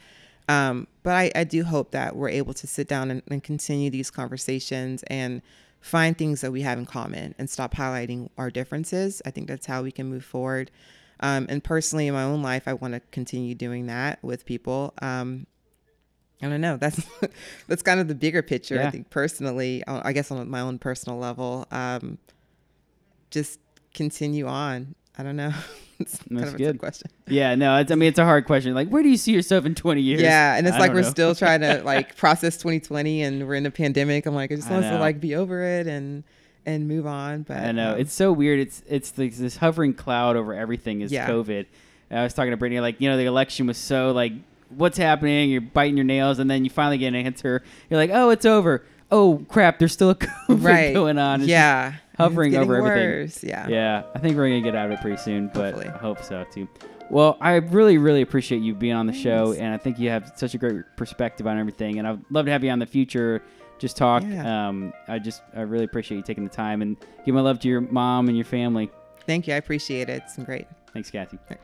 S2: Um, but I, I do hope that we're able to sit down and, and continue these conversations and find things that we have in common and stop highlighting our differences. I think that's how we can move forward. Um, and personally, in my own life, I want to continue doing that with people. Um, I don't know. [LAUGHS] That's that's kind of the bigger picture.
S1: Yeah.
S2: I think personally, uh, I guess on my own personal level, um, just continue on. I don't know. [LAUGHS] it's kind
S1: That's
S2: of a
S1: good.
S2: question.
S1: Yeah, no, it's, I mean it's a hard question. Like, where do you see yourself in 20 years?
S2: Yeah, and it's
S1: I
S2: like we're
S1: know.
S2: still [LAUGHS] trying to like process 2020, and we're in a pandemic. I'm like, I just want to like be over it and and move on. But
S1: I know
S2: um,
S1: it's so weird. It's it's this, this hovering cloud over everything is
S2: Yeah.
S1: COVID. And I was talking to Brittany like you know the election was so like what's happening? You're biting your nails, and then you finally get an answer. You're like, oh, it's over. Oh crap, there's still a [LAUGHS] COVID
S2: right
S1: going on. It's
S2: yeah,
S1: hovering
S2: It's
S1: over
S2: getting
S1: everything.
S2: Yeah.
S1: Yeah, I think we're gonna get out of it pretty soon, but
S2: Hopefully.
S1: I hope so too. Well, I really, really appreciate you being on the show,
S2: Thanks.
S1: and I think you have such a great perspective on everything. And I'd love to have you on the future, just talk.
S2: Yeah.
S1: Um, I just, I really appreciate you taking the time and give my love to your mom and your family.
S2: Thank you. I appreciate it. It's been great.
S1: Thanks, Kathy.
S2: Right.